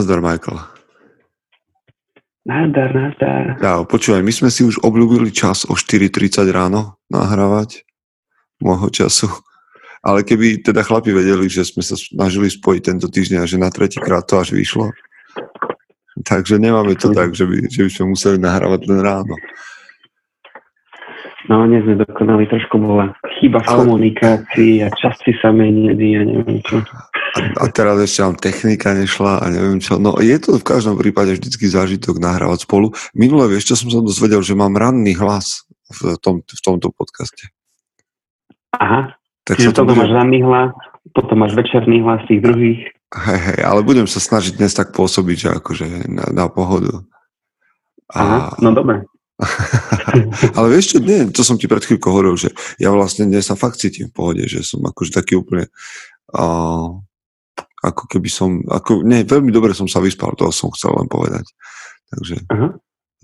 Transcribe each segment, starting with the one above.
Nazdar, Michael. Nazdar, nazdar. Ja, počúvaj, my sme si už obľúbili čas o 4.30 ráno nahrávať môjho času. Ale keby teda chlapi vedeli, že sme sa snažili spojiť tento týždeň a že na tretíkrát to až vyšlo. Takže nemáme to tak, že by, že by sme museli nahrávať len ráno. No, nie sme dokonali, trošku bola chyba v Ale... komunikácii a časti sa menili a neviem čo. A, a teraz ešte vám technika nešla a neviem čo. No je to v každom prípade vždycky zážitok nahrávať spolu. Minule, vieš, čo som sa dozvedel, že mám ranný hlas v, tom, v tomto podcaste. Aha, tak čiže to máš ranný hlas, potom máš večerný hlas tých druhých. Hej, hej, ale budem sa snažiť dnes tak pôsobiť, že akože na, na pohodu. A... Aha, no dobre. Ale vieš čo, nie, to som ti pred chvíľkou hovoril, že ja vlastne dnes sa fakt cítim v pohode, že som akože taký úplne uh, ako keby som, ako, nie, veľmi dobre som sa vyspal, to som chcel len povedať. Takže uh-huh.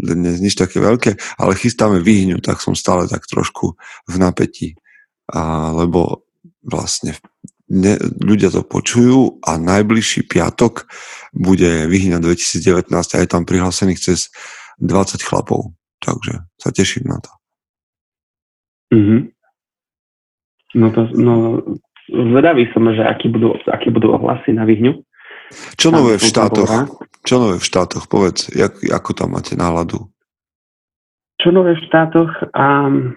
dnes nič také veľké, ale chystáme výhňu, tak som stále tak trošku v napätí. A, lebo vlastne ne, ľudia to počujú a najbližší piatok bude vyhňa 2019 a je tam prihlásených cez 20 chlapov. Takže sa teším na to. Mm-hmm. No to, no, zvedavý som, že aký budú, aký budú ohlasy na vyhňu. Čo nové v štátoch? Čo nové v štátoch? Povedz, jak, ako tam máte náladu? Čo nové v štátoch? Um,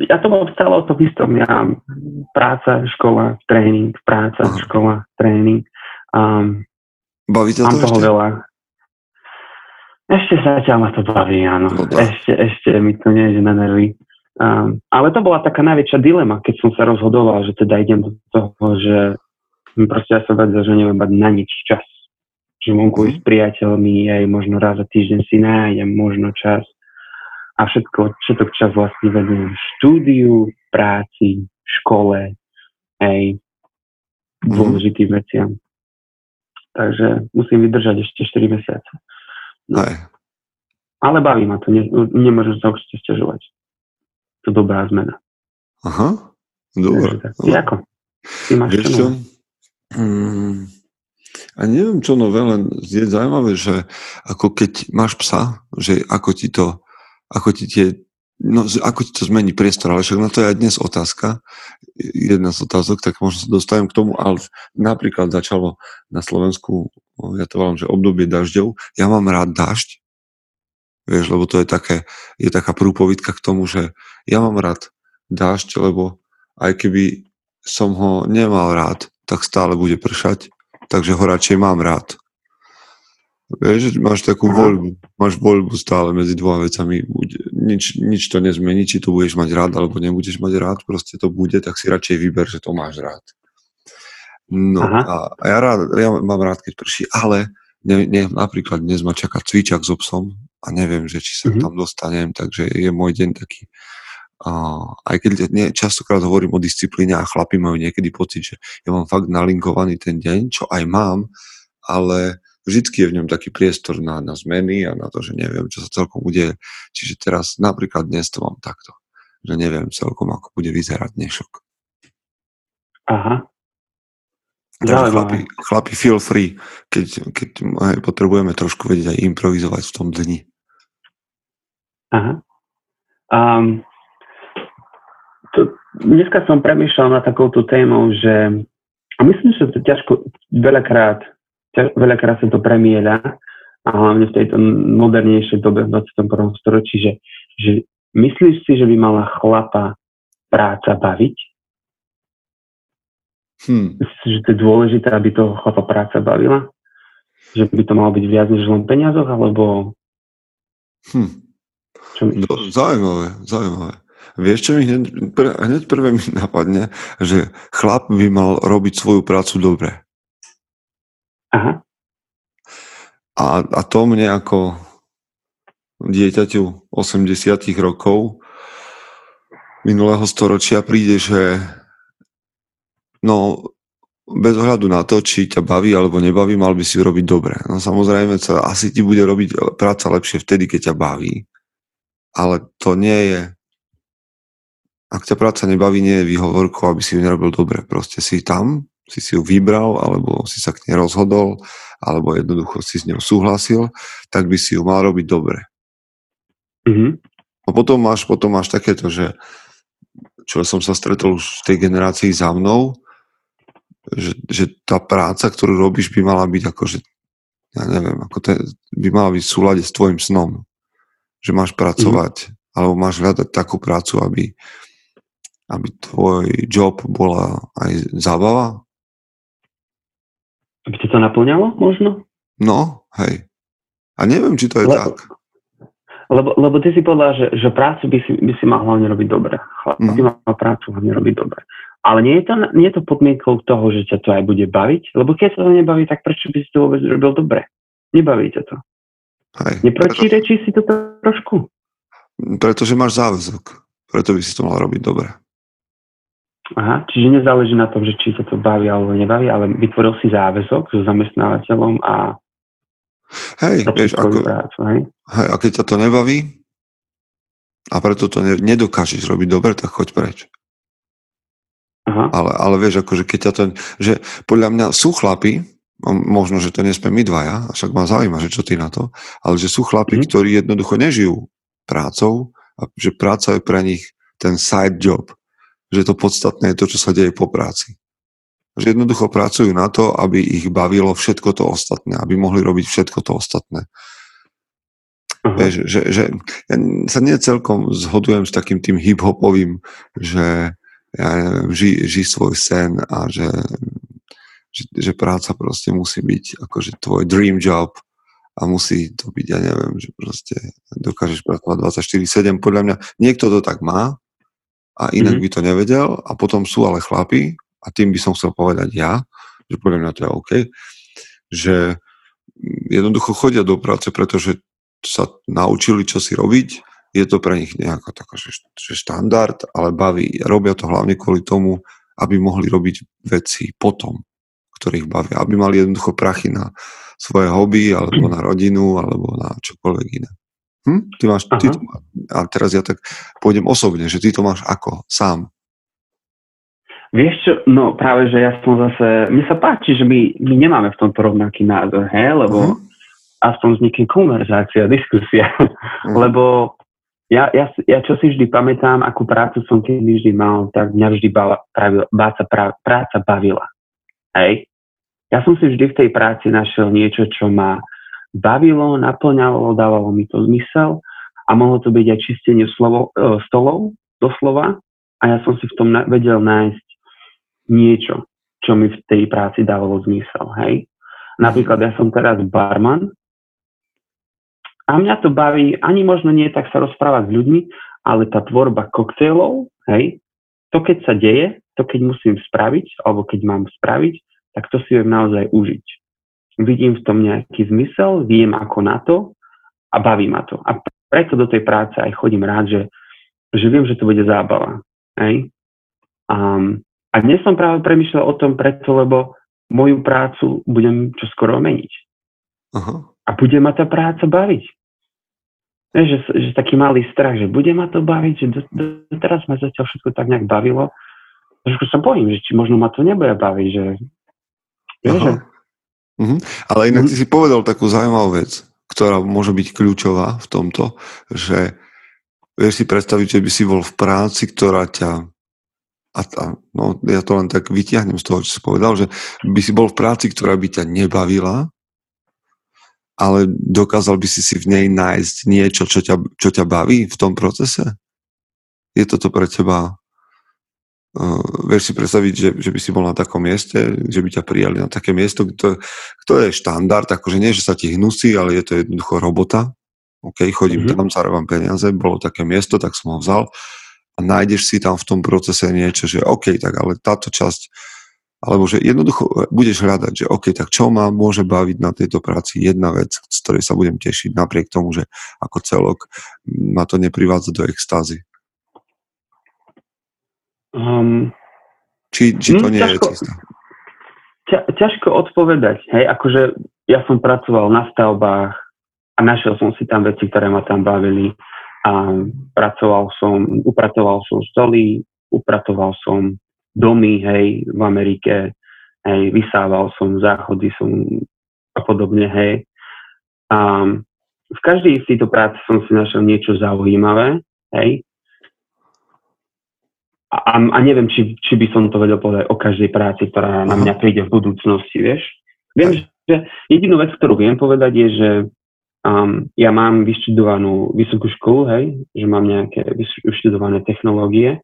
ja to mám stále o tom istom. Ja práca, škola, tréning, práca, Aha. škola, tréning. Um, Baví to mám toho ešte? veľa. Ešte zatiaľ ma to baví, áno. No, ešte, ešte mi to nie je na nervy. Um, ale to bola taká najväčšia dilema, keď som sa rozhodoval, že teda idem do toho, že proste ja som vedel, že neviem mať na nič čas. Že vonku mm. s priateľmi, aj možno raz za týždeň si nájdem možno čas. A všetko, všetko čas vlastne vedem v štúdiu, práci, škole, aj mhm. dôležitým mm. veciam. Takže musím vydržať ešte 4 mesiace. Aj. Ale baví ma to, ne, nemôžem sa určite stiažovať. To dobrá zmena. Aha, dobré. Ty ako? Ty máš Vieš čo? Hmm, a neviem čo nové, len je zaujímavé, že ako keď máš psa, že ako ti to, ako ti tie No, ako to zmení priestor, ale však na to je aj dnes otázka, jedna z otázok, tak možno sa dostavím k tomu, ale napríklad začalo na Slovensku, ja to volám, že obdobie dažďov, ja mám rád dažď, vieš, lebo to je také, je taká prúpovidka k tomu, že ja mám rád dažď, lebo aj keby som ho nemal rád, tak stále bude pršať, takže ho radšej mám rád. Vieš, máš takú voľbu, máš voľbu stále medzi dvoma vecami. Nič, nič to nezmení, či to budeš mať rád, alebo nebudeš mať rád, proste to bude, tak si radšej vyber, že to máš rád. No a, a ja, rád, ja mám rád, keď prší, ale ne, ne, napríklad dnes ma čaká cvičak s obsom a neviem, že či sa mm-hmm. tam dostanem, takže je môj deň taký a aj keď nie, častokrát hovorím o disciplíne a chlapi majú niekedy pocit, že ja mám fakt nalinkovaný ten deň, čo aj mám, ale vždycky je v ňom taký priestor na, na zmeny a na to, že neviem, čo sa celkom udeje. Čiže teraz napríklad dnes to mám takto, že neviem celkom, ako bude vyzerať dnešok. Aha. Takže chlapi, chlapi, feel free, keď, keď aj potrebujeme trošku vedieť aj improvizovať v tom dni. Aha. Um, to, dneska som premýšľal na takouto témou, že a myslím, že to ťažko veľakrát veľakrát sa to premieľa a hlavne v tejto modernejšej dobe v 21. storočí, že, že myslíš si, že by mala chlapa práca baviť? Hmm. Myslíš, že to je dôležité, aby toho chlapa práca bavila? Že by to malo byť viac než len peniazoch, alebo... Hmm. Čo no, zaujímavé, zaujímavé. Vieš, čo mi hneď, pr- hneď prvé mi napadne, že chlap by mal robiť svoju prácu dobre. Aha. A, a to mne ako dieťaťu 80 rokov minulého storočia príde, že no bez ohľadu na to, či ťa baví alebo nebaví, mal by si robiť dobre. No samozrejme, sa, asi ti bude robiť práca lepšie vtedy, keď ťa baví. Ale to nie je... Ak ťa práca nebaví, nie je výhovorkou, aby si ju nerobil dobre. Proste si tam si si ju vybral, alebo si sa k nej rozhodol, alebo jednoducho si s ňou súhlasil, tak by si ju mal robiť dobre. Mm-hmm. A potom máš, potom máš takéto, že čo som sa stretol už v tej generácii za mnou, že, že tá práca, ktorú robíš, by mala byť akože, ja neviem, ako to, by mala byť v súlade s tvojim snom. Že máš pracovať, mm. alebo máš hľadať takú prácu, aby, aby tvoj job bola aj zábava? Aby ti to naplňalo možno? No, hej. A neviem, či to je Le, tak. Lebo, lebo ty si povedal, že, že prácu by si, by si mal hlavne robiť dobre. Mm. Ty mal prácu hlavne robiť dobre. Ale nie je, to, nie je to podmienkou toho, že ťa to aj bude baviť? Lebo keď sa to nebaví, tak prečo by si to vôbec robil dobre? Nebaví ťa to. Hej, Neprotirečí preto... si to trošku? Pretože máš záväzok. Preto by si to mal robiť dobre. Aha, čiže nezáleží na tom, že či sa to baví alebo nebaví, ale vytvoril si záväzok so zamestnávateľom a hej, vieš, ako, prácu, hej? hej, a keď ťa to nebaví a preto to ne, nedokážeš robiť dobre, tak choď preč. Aha. Ale, ale vieš, akože keď ťa to, že podľa mňa sú chlapi, možno, že to nesme my dvaja, však ma zaujíma, že čo ty na to, ale že sú chlapi, mm. ktorí jednoducho nežijú prácou a že práca je pre nich ten side job, že to podstatné je to, čo sa deje po práci. Že jednoducho pracujú na to, aby ich bavilo všetko to ostatné, aby mohli robiť všetko to ostatné. Uh-huh. Vieš, že, že ja sa nie celkom zhodujem s takým tým hip-hopovým, že ja neviem, ži, ži svoj sen a že, že, že práca proste musí byť akože tvoj dream job a musí to byť, ja neviem, že proste dokážeš pracovať 24-7. Podľa mňa niekto to tak má a inak mm-hmm. by to nevedel a potom sú ale chlapi a tým by som chcel povedať ja, že podľa mňa to je OK, že jednoducho chodia do práce, pretože sa naučili, čo si robiť je to pre nich nejaká taká, že, že štandard, ale baví. Robia to hlavne kvôli tomu, aby mohli robiť veci potom, ktorých bavia. Aby mali jednoducho prachy na svoje hobby, alebo na rodinu, alebo na čokoľvek iné. Hm? Ty máš, ty to, a teraz ja tak pôjdem osobne, že ty to máš ako? Sám. Vieš čo, no práve, že ja som zase, mne sa páči, že my, my nemáme v tomto rovnaký názor, hej, lebo uh-huh. aspoň vznikne konverzácia, diskusia, uh-huh. lebo ja, ja, ja čo si vždy pamätám, akú prácu som kedy vždy mal, tak mňa vždy bala, pravil, báca, pra, práca bavila. Hej? Ja som si vždy v tej práci našiel niečo, čo ma bavilo, naplňalo, dávalo mi to zmysel a mohlo to byť aj čistenie slovo, e, stolov, doslova. A ja som si v tom vedel nájsť niečo, čo mi v tej práci dávalo zmysel. Hej? Napríklad ja som teraz barman a mňa to baví, ani možno nie tak sa rozprávať s ľuďmi, ale tá tvorba koktejlov, hej, to keď sa deje, to keď musím spraviť, alebo keď mám spraviť, tak to si viem naozaj užiť. Vidím v tom nejaký zmysel, viem ako na to a baví ma to. A preto do tej práce aj chodím rád, že, že viem, že to bude zábava. Hej? Um, a dnes som práve premyšľal o tom preto, lebo moju prácu budem čoskoro meniť. Aha. A bude ma tá práca baviť. Vieš, že, že taký malý strach, že bude ma to baviť, že do, do, teraz ma zatiaľ všetko tak nejak bavilo. Trošku sa bojím, že či možno ma to nebude baviť, že... Vieš, že... Mhm. Ale inak ty si povedal takú zaujímavú vec, ktorá môže byť kľúčová v tomto, že vieš si predstaviť, že by si bol v práci, ktorá ťa a, a no, ja to len tak vytiahnem z toho, čo si povedal, že by si bol v práci, ktorá by ťa nebavila, ale dokázal by si si v nej nájsť niečo, čo ťa, čo ťa baví v tom procese? Je toto pre teba vieš si predstaviť, že, že by si bol na takom mieste, že by ťa prijali na také miesto, to, to je štandard, akože nie, že sa ti hnusí, ale je to jednoducho robota. OK, chodím mm-hmm. tam, zarábam peniaze, bolo také miesto, tak som ho vzal a nájdeš si tam v tom procese niečo, že OK, tak ale táto časť alebo že jednoducho e, budeš hľadať, že OK, tak čo ma môže baviť na tejto práci jedna vec, z ktorej sa budem tešiť, napriek tomu, že ako celok ma to neprivádza do extázy. Um, či, či to nie ťažko, je cesta? Ťa, ťažko odpovedať. Hej, akože ja som pracoval na stavbách a našiel som si tam veci, ktoré ma tam bavili. A pracoval som, upratoval som stoly, upratoval som domy, hej, v Amerike. hej, vysával som, záchody som a podobne, hej. A v každej z týchto práci som si našiel niečo zaujímavé, hej. A, a neviem, či, či by som to vedel povedať o každej práci, ktorá na mňa príde v budúcnosti, vieš. Viem, že jedinú vec, ktorú viem povedať, je, že um, ja mám vyštudovanú vysokú školu, hej, že mám nejaké vyštudované technológie.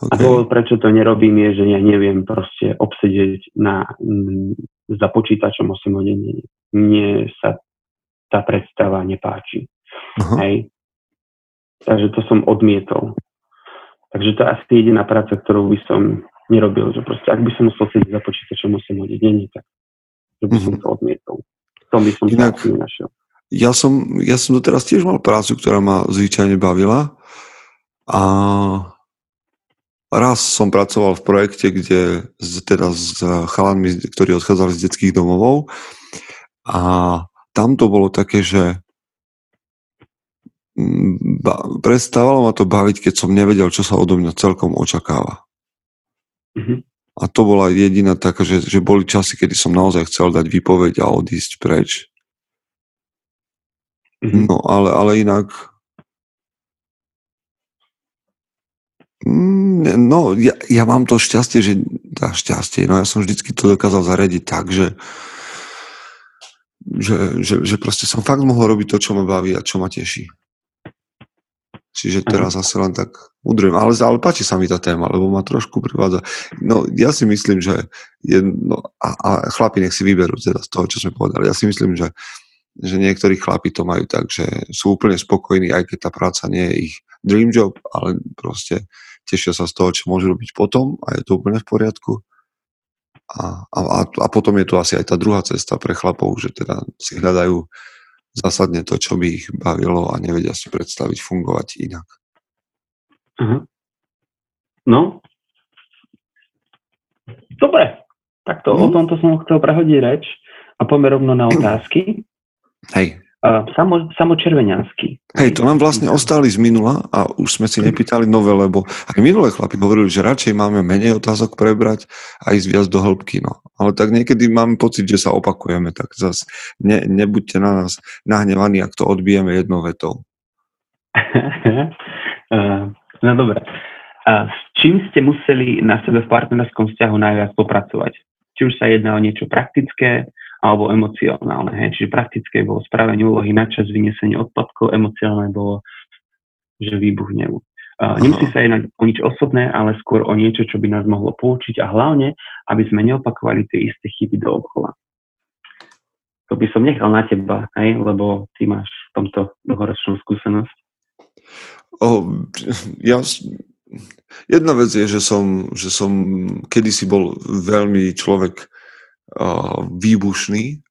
Okay. A dôvod, prečo to nerobím, je, že ja neviem proste obsedieť na, m, za počítačom 8 hodín. Mne sa tá predstava nepáči. Uh-huh. Hej. Takže to som odmietol. Takže to je asi jediná práca, ktorú by som nerobil, že proste ak by som musel sedieť za počítačom 8 hodín denne, tak že by som mhm. to odmietol. To by som Inak, prácu nenašiel. Ja som, ja som doteraz tiež mal prácu, ktorá ma zvyčajne bavila a raz som pracoval v projekte, kde teda s chalanmi, ktorí odchádzali z detských domovov a tam to bolo také, že mm, prestávalo ma to baviť, keď som nevedel, čo sa odo mňa celkom očakáva. Mm-hmm. A to bola jediná taká, že, že boli časy, kedy som naozaj chcel dať výpoveď a odísť preč. Mm-hmm. No, ale, ale inak... Mm, no, ja, ja mám to šťastie, že... Tá šťastie, no ja som vždycky to dokázal zariadiť tak, že, že, že, že proste som fakt mohol robiť to, čo ma baví a čo ma teší. Čiže teraz asi len tak udrujem. Ale, ale páči sa mi tá téma, lebo ma trošku privádza. No, ja si myslím, že jedno, a, a chlapi nech si vyberú teda z toho, čo sme povedali. Ja si myslím, že, že niektorí chlapi to majú tak, že sú úplne spokojní, aj keď tá práca nie je ich dream job, ale proste tešia sa z toho, čo môžu robiť potom a je to úplne v poriadku. A, a, a potom je tu asi aj tá druhá cesta pre chlapov, že teda si hľadajú zásadne to, čo by ich bavilo a nevedia si predstaviť fungovať inak. Uh-huh. No. Dobre. Takto, uh-huh. o tomto som chcel prehodiť reč a poďme rovno na otázky. Hej. Samo, samočerveňanský. Hej, to nám vlastne ostali z minula a už sme si nepýtali nové, lebo aj minulé chlapi hovorili, že radšej máme menej otázok prebrať a ísť viac do hĺbky. No. Ale tak niekedy máme pocit, že sa opakujeme, tak zase ne, nebuďte na nás nahnevaní, ak to odbijeme jednou vetou. uh, no dobre. S čím ste museli na sebe v partnerskom vzťahu najviac popracovať? Či už sa jedná o niečo praktické, alebo emocionálne. Hej. Čiže praktické bolo správanie úlohy na čas, vynesenie odpadkov, emocionálne bolo, že výbuch hnevu. Uh, nemusí sa jednať o nič osobné, ale skôr o niečo, čo by nás mohlo poučiť a hlavne, aby sme neopakovali tie isté chyby do obchoda. To by som nechal na teba, hej, lebo ty máš v tomto dlhoročnú skúsenosť. O, ja, jedna vec je, že som, že som kedysi bol veľmi človek výbušný,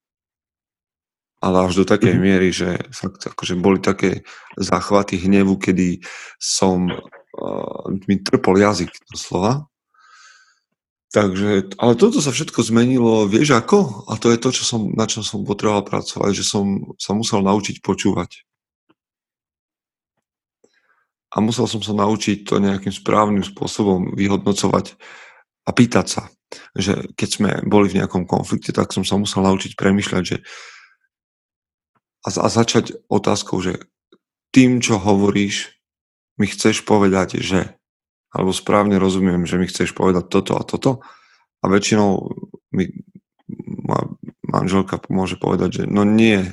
ale až do takej mm-hmm. miery, že fakt akože boli také záchvaty hnevu, kedy som uh, mi trpol jazyk doslova. Takže, ale toto sa všetko zmenilo, vieš ako? A to je to, čo som, na čom som potreboval pracovať, že som sa musel naučiť počúvať. A musel som sa naučiť to nejakým správnym spôsobom vyhodnocovať a pýtať sa že keď sme boli v nejakom konflikte, tak som sa musel naučiť premyšľať, že a, a začať otázkou, že tým, čo hovoríš, mi chceš povedať, že alebo správne rozumiem, že mi chceš povedať toto a toto a väčšinou mi moja manželka môže povedať, že no nie,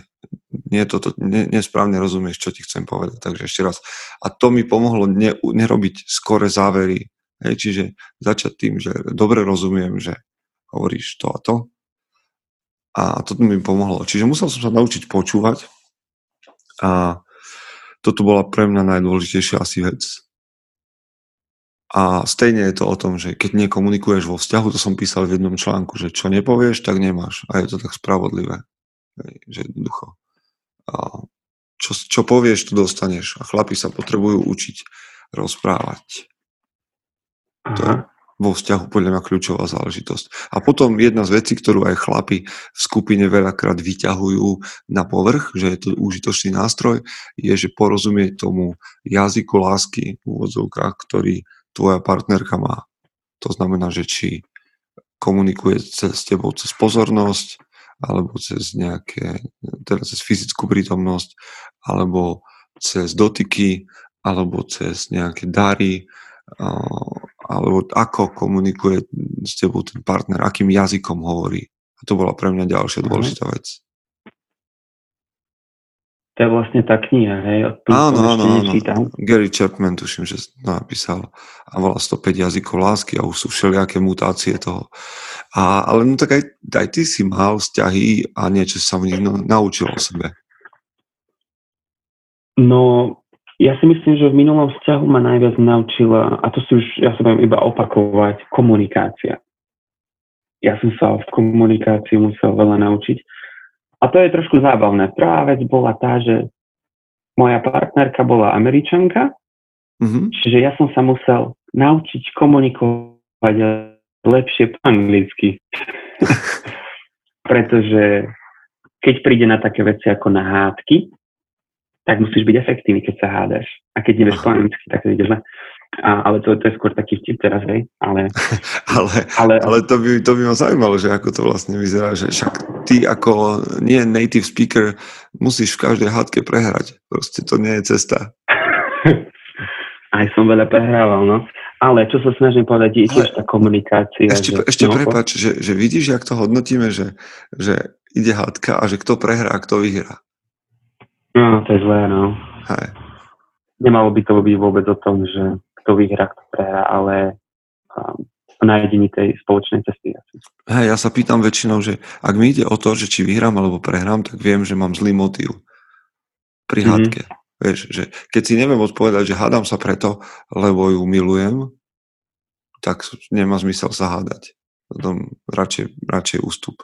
nie toto, nie, nesprávne rozumieš, čo ti chcem povedať. Takže ešte raz. A to mi pomohlo ne, nerobiť skore závery Hej, čiže začať tým, že dobre rozumiem, že hovoríš to a to. A toto mi pomohlo. Čiže musel som sa naučiť počúvať a toto bola pre mňa najdôležitejšia asi vec. A stejne je to o tom, že keď nekomunikuješ vo vzťahu, to som písal v jednom článku, že čo nepovieš, tak nemáš. A je to tak spravodlivé. Hej, že jednoducho. A čo, čo povieš, to dostaneš. A chlapi sa potrebujú učiť rozprávať. To je vo vzťahu podľa mňa kľúčová záležitosť. A potom jedna z vecí, ktorú aj chlapi v skupine veľakrát vyťahujú na povrch, že je to užitočný nástroj, je, že porozumieť tomu jazyku lásky v úvodzovkách, ktorý tvoja partnerka má. To znamená, že či komunikuje s tebou cez pozornosť, alebo cez nejaké, teda cez fyzickú prítomnosť, alebo cez dotyky, alebo cez nejaké dary, alebo ako komunikuje s tebou ten partner, akým jazykom hovorí. A to bola pre mňa ďalšia mhm. dôležitá vec. To je vlastne tá kniha, hej? Áno, áno, áno. Gary Chapman, tuším, že napísal a volá 105 jazykov lásky a už sú všelijaké mutácie toho. A, ale no tak aj, aj ty si mal vzťahy a niečo sa v nich naučil o sebe. No, ja si myslím, že v minulom vzťahu ma najviac naučila, a to si už, ja sa budem iba opakovať, komunikácia. Ja som sa v komunikácii musel veľa naučiť a to je trošku zábavné. Prvá vec bola tá, že moja partnerka bola američanka, mm-hmm. čiže ja som sa musel naučiť komunikovať lepšie po anglicky. Pretože keď príde na také veci ako na hádky, tak musíš byť efektívny, keď sa hádaš. A keď nevieš po anglicky, tak to ide zle. A, ale to, to je skôr taký vtip teraz, hej. Ale, ale, ale, ale to, by, to by ma zaujímalo, že ako to vlastne vyzerá, že však ty ako nie native speaker musíš v každej hádke prehrať. Proste to nie je cesta. Aj som veľa prehrával, no. Ale čo sa snažím povedať, je tiež tá komunikácia. Ešte, že, ešte no, prepač, že, že vidíš, jak to hodnotíme, že, že ide hádka a že kto prehrá a kto vyhrá. No, to je zlé, no. Hej. Nemalo by to byť vôbec o tom, že kto vyhrá, kto prehrá, ale um, nájdení tej spoločnej cesty. Hej, ja sa pýtam väčšinou, že ak mi ide o to, že či vyhrám alebo prehrám, tak viem, že mám zlý motív pri mm-hmm. hádke. Vieš, že keď si neviem odpovedať, že hádam sa preto, lebo ju milujem, tak nemá zmysel sa hádať. Potom radšej, radšej ústup.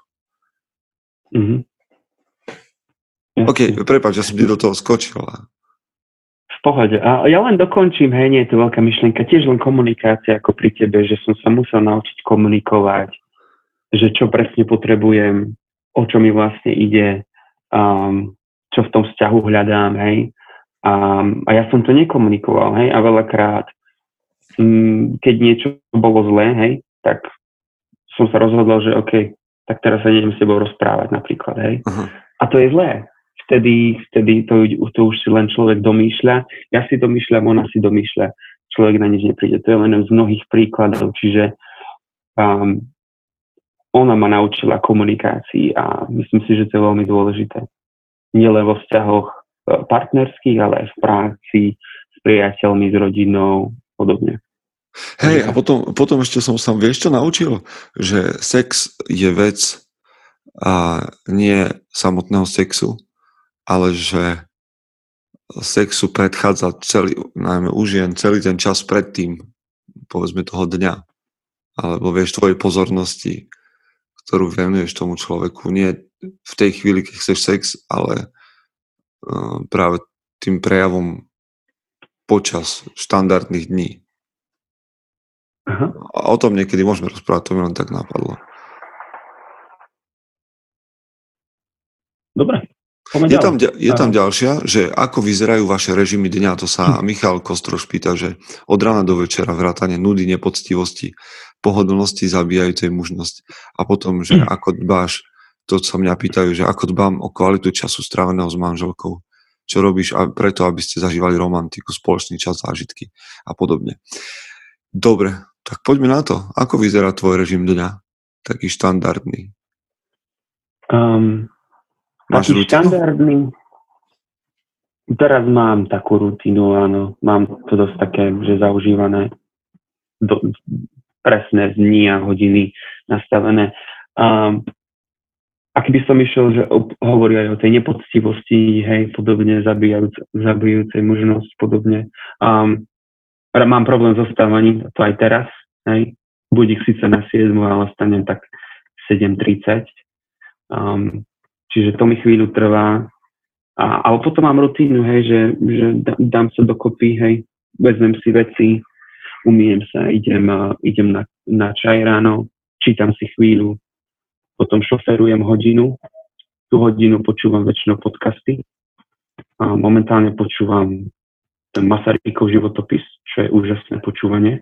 Mm-hmm. OK, prepáč, ja som ti do toho skočil pohode. A ja len dokončím, hej, nie je to veľká myšlienka, tiež len komunikácia ako pri tebe, že som sa musel naučiť komunikovať, že čo presne potrebujem, o čo mi vlastne ide, um, čo v tom vzťahu hľadám, hej. Um, a ja som to nekomunikoval, hej, a veľakrát, um, keď niečo bolo zlé, hej, tak som sa rozhodol, že OK, tak teraz sa idem s tebou rozprávať napríklad, hej. Uh-huh. A to je zlé, vtedy, vtedy to, to už si len človek domýšľa. Ja si domýšľam, ona si domýšľa. Človek na nič nepríde. To je len z mnohých príkladov. Čiže um, ona ma naučila komunikácii a myslím si, že to je veľmi dôležité. Nielen vo vzťahoch e, partnerských, ale aj v práci, s priateľmi, s rodinou, podobne. Hej, a potom, potom ešte som sa, vieš čo naučil? Že sex je vec a nie samotného sexu, ale že sexu predchádza celý, najmä u žien, celý ten čas predtým, povedzme toho dňa, alebo vieš, tvojej pozornosti, ktorú venuješ tomu človeku. Nie v tej chvíli, keď chceš sex, ale uh, práve tým prejavom počas štandardných dní. Aha. A o tom niekedy môžeme rozprávať, to mi len tak napadlo. Dobre, je tam, je tam ďalšia, že ako vyzerajú vaše režimy dňa, to sa hm. Michal Kostroš pýta, že od rana do večera vrátane nudy, nepoctivosti, pohodlnosti zabíjajúcej mužnosť a potom, že hm. ako dbáš, to sa mňa pýtajú, že ako dbám o kvalitu času stráveného s manželkou, čo robíš a preto, aby ste zažívali romantiku, spoločný čas, zážitky a podobne. Dobre, tak poďme na to. Ako vyzerá tvoj režim dňa? Taký štandardný. Um, Máš Taký štandardný. Teraz mám takú rutinu, áno. Mám to dosť také, že zaužívané do, presné dní a hodiny nastavené. Um, ak by som išiel, že hovorí aj o tej nepoctivosti, hej, podobne, zabijajúc, zabijajúcej možnosť, podobne. Um, mám problém so stávaním, to aj teraz, hej. Budík síce na 7, ale stanem tak 7.30. Um, Čiže to mi chvíľu trvá. A, ale potom mám rutínu, hej, že, že dám sa dokopy, hej, vezmem si veci, umiem sa, idem, idem na, na čaj ráno, čítam si chvíľu, potom šoferujem hodinu, tú hodinu počúvam väčšinou podcasty. A momentálne počúvam ten Masarykov životopis, čo je úžasné počúvanie.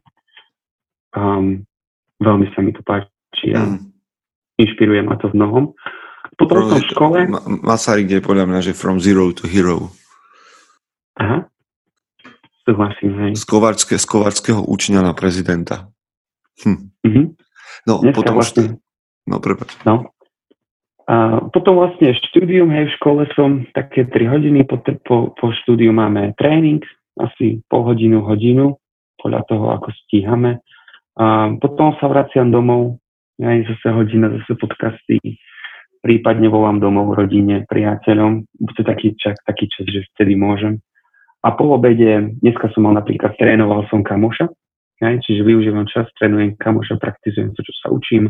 Um, veľmi sa mi to páči, či ja mm. inšpiruje ma to v mnohom. Potom som v škole... Masaryk je podľa mňa, že from zero to hero. Aha. Súhlasím, hej. Z, kovarské, z kovarského učňa na prezidenta. Hm. Mm-hmm. No, Dneska potom vlastne... No, prepáč. No. A potom vlastne štúdium, hej, v škole som také 3 hodiny, po, po, po štúdiu máme tréning, asi pol hodinu, hodinu, podľa toho, ako stíhame. A potom sa vraciam domov, aj zase hodina, zase podcasty, prípadne volám domov rodine, priateľom. Bude taký čas, taký čas, že vtedy môžem. A po obede, dneska som mal napríklad, trénoval som kamoša, aj, čiže využívam čas, trénujem kamoša, praktizujem to, čo sa učím.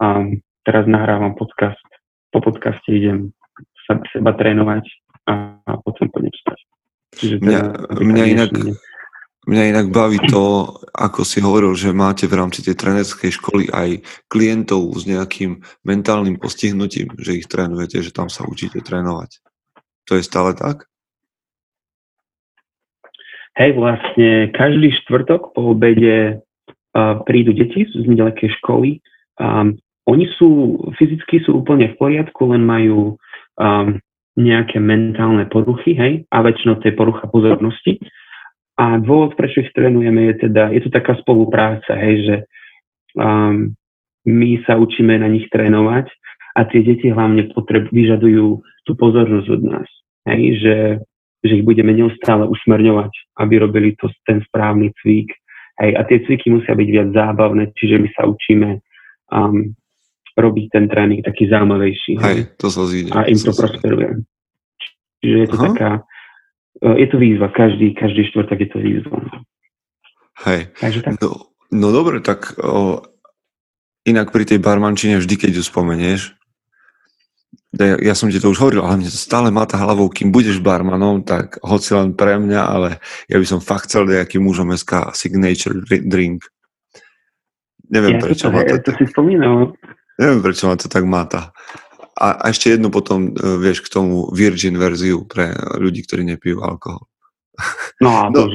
A teraz nahrávam podcast, po podcaste idem sa, seba trénovať a, a potom pôjdem spať. Čiže mňa, mňa, inak, mňa inak baví to, ako si hovoril, že máte v rámci tej trénerskej školy aj klientov s nejakým mentálnym postihnutím, že ich trénujete, že tam sa učíte trénovať. To je stále tak? Hej, vlastne každý štvrtok po obede uh, prídu deti z nedalekej školy. Um, oni sú, fyzicky sú úplne v poriadku, len majú um, nejaké mentálne poruchy, hej, a väčšinou to je porucha pozornosti. A dôvod, prečo ich trénujeme, je teda, je to taká spolupráca, hej, že um, my sa učíme na nich trénovať a tie deti hlavne potreb, vyžadujú tú pozornosť od nás. Hej, že že ich budeme neustále usmerňovať, aby robili to, ten správny cvík. Hej, a tie cviky musia byť viac zábavné, čiže my sa učíme um, robiť ten tréning taký zaujímavejší. Hej, to sa zíde. A im to, prosperuje. Čiže je to Aha. taká, je to výzva, každý, každý štvrtok je to výzva. Hej, Takže tak. No, no dobre, tak o, inak pri tej barmančine vždy, keď ju spomenieš, ja, ja som ti to už hovoril, ale mne to stále tá hlavou, kým budeš barmanom, tak hoci len pre mňa, ale ja by som fakt chcel nejaký mužom SK signature drink. Neviem, ja prečo to, ma to, to si spomínal. Neviem, prečo ma to tak máta. A, a ešte jednu potom, e, vieš, k tomu virgin verziu pre ľudí, ktorí nepijú alkohol. No a no. To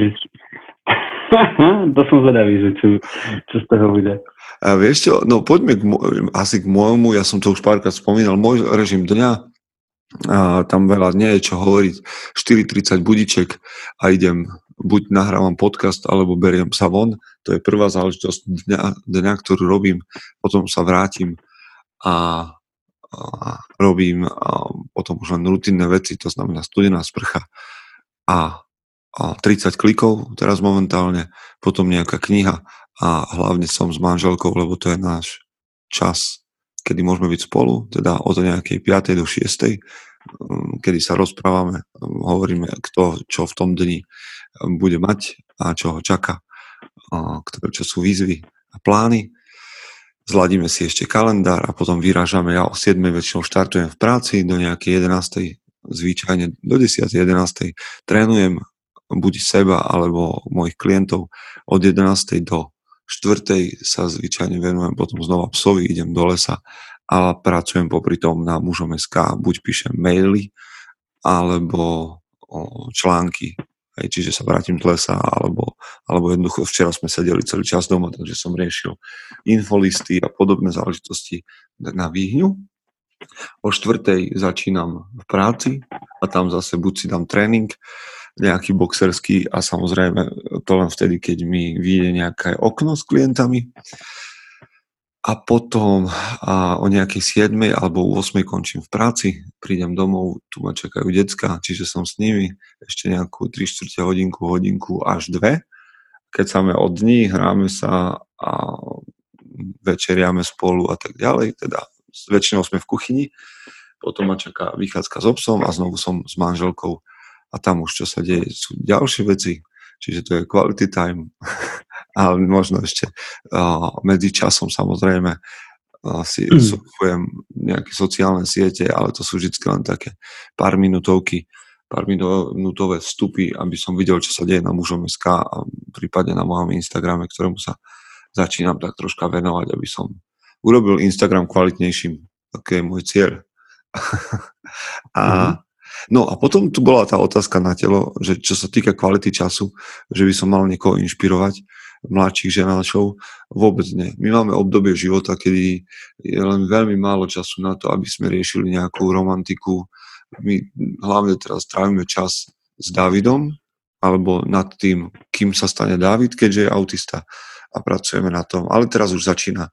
som zvedavý, že čo, čo z toho bude. A vieš čo, no poďme k, asi k môjmu, ja som to už párkrát spomínal, môj režim dňa, a tam veľa nie je čo hovoriť, 4.30 budiček a idem, buď nahrávam podcast, alebo beriem sa von, to je prvá záležitosť dňa, dňa ktorú robím, potom sa vrátim a robím potom už len rutinné veci, to znamená studená sprcha a, a 30 klikov teraz momentálne, potom nejaká kniha a hlavne som s manželkou, lebo to je náš čas, kedy môžeme byť spolu, teda od nejakej 5. do 6. Um, kedy sa rozprávame, hovoríme, kto čo v tom dni bude mať a čo ho čaká, ktoré čo sú výzvy a plány. Zladíme si ešte kalendár a potom vyrážame. Ja o 7. väčšinou štartujem v práci, do nejakej 11. zvyčajne do 10. 11. trénujem buď seba alebo mojich klientov od 11. do štvrtej sa zvyčajne venujem potom znova psovi, idem do lesa a pracujem popri tom na mužom SK, buď píšem maily, alebo články, hej, čiže sa vrátim do lesa, alebo, alebo jednoducho včera sme sedeli celý čas doma, takže som riešil infolisty a podobné záležitosti na výhňu. O štvrtej začínam v práci a tam zase buď si dám tréning, nejaký boxerský a samozrejme to len vtedy, keď mi vyjde nejaké okno s klientami. A potom a o nejakej 7 alebo 8 končím v práci, prídem domov, tu ma čakajú decka, čiže som s nimi ešte nejakú 3 čtvrte hodinku, hodinku až dve. Keď sa od dní, hráme sa a večeriame spolu a tak ďalej, teda väčšinou sme v kuchyni, potom ma čaká vychádzka s obsom a znovu som s manželkou a tam už čo sa deje sú ďalšie veci, čiže to je quality time, ale možno ešte uh, medzi časom samozrejme si mm. surfujem nejaké sociálne siete, ale to sú vždy len také pár minútovky, pár minútové vstupy, aby som videl, čo sa deje na mužom SK a prípadne na mojom Instagrame, ktorému sa začínam tak troška venovať, aby som urobil Instagram kvalitnejším. Taký je môj cieľ. a mm. No a potom tu bola tá otázka na telo, že čo sa týka kvality času, že by som mal niekoho inšpirovať. Mladších ženáčov. Vôbec nie. My máme obdobie života, kedy je len veľmi málo času na to, aby sme riešili nejakú romantiku. My hlavne teraz trávime čas s Davidom, alebo nad tým, kým sa stane David, keďže je autista a pracujeme na tom. Ale teraz už začína,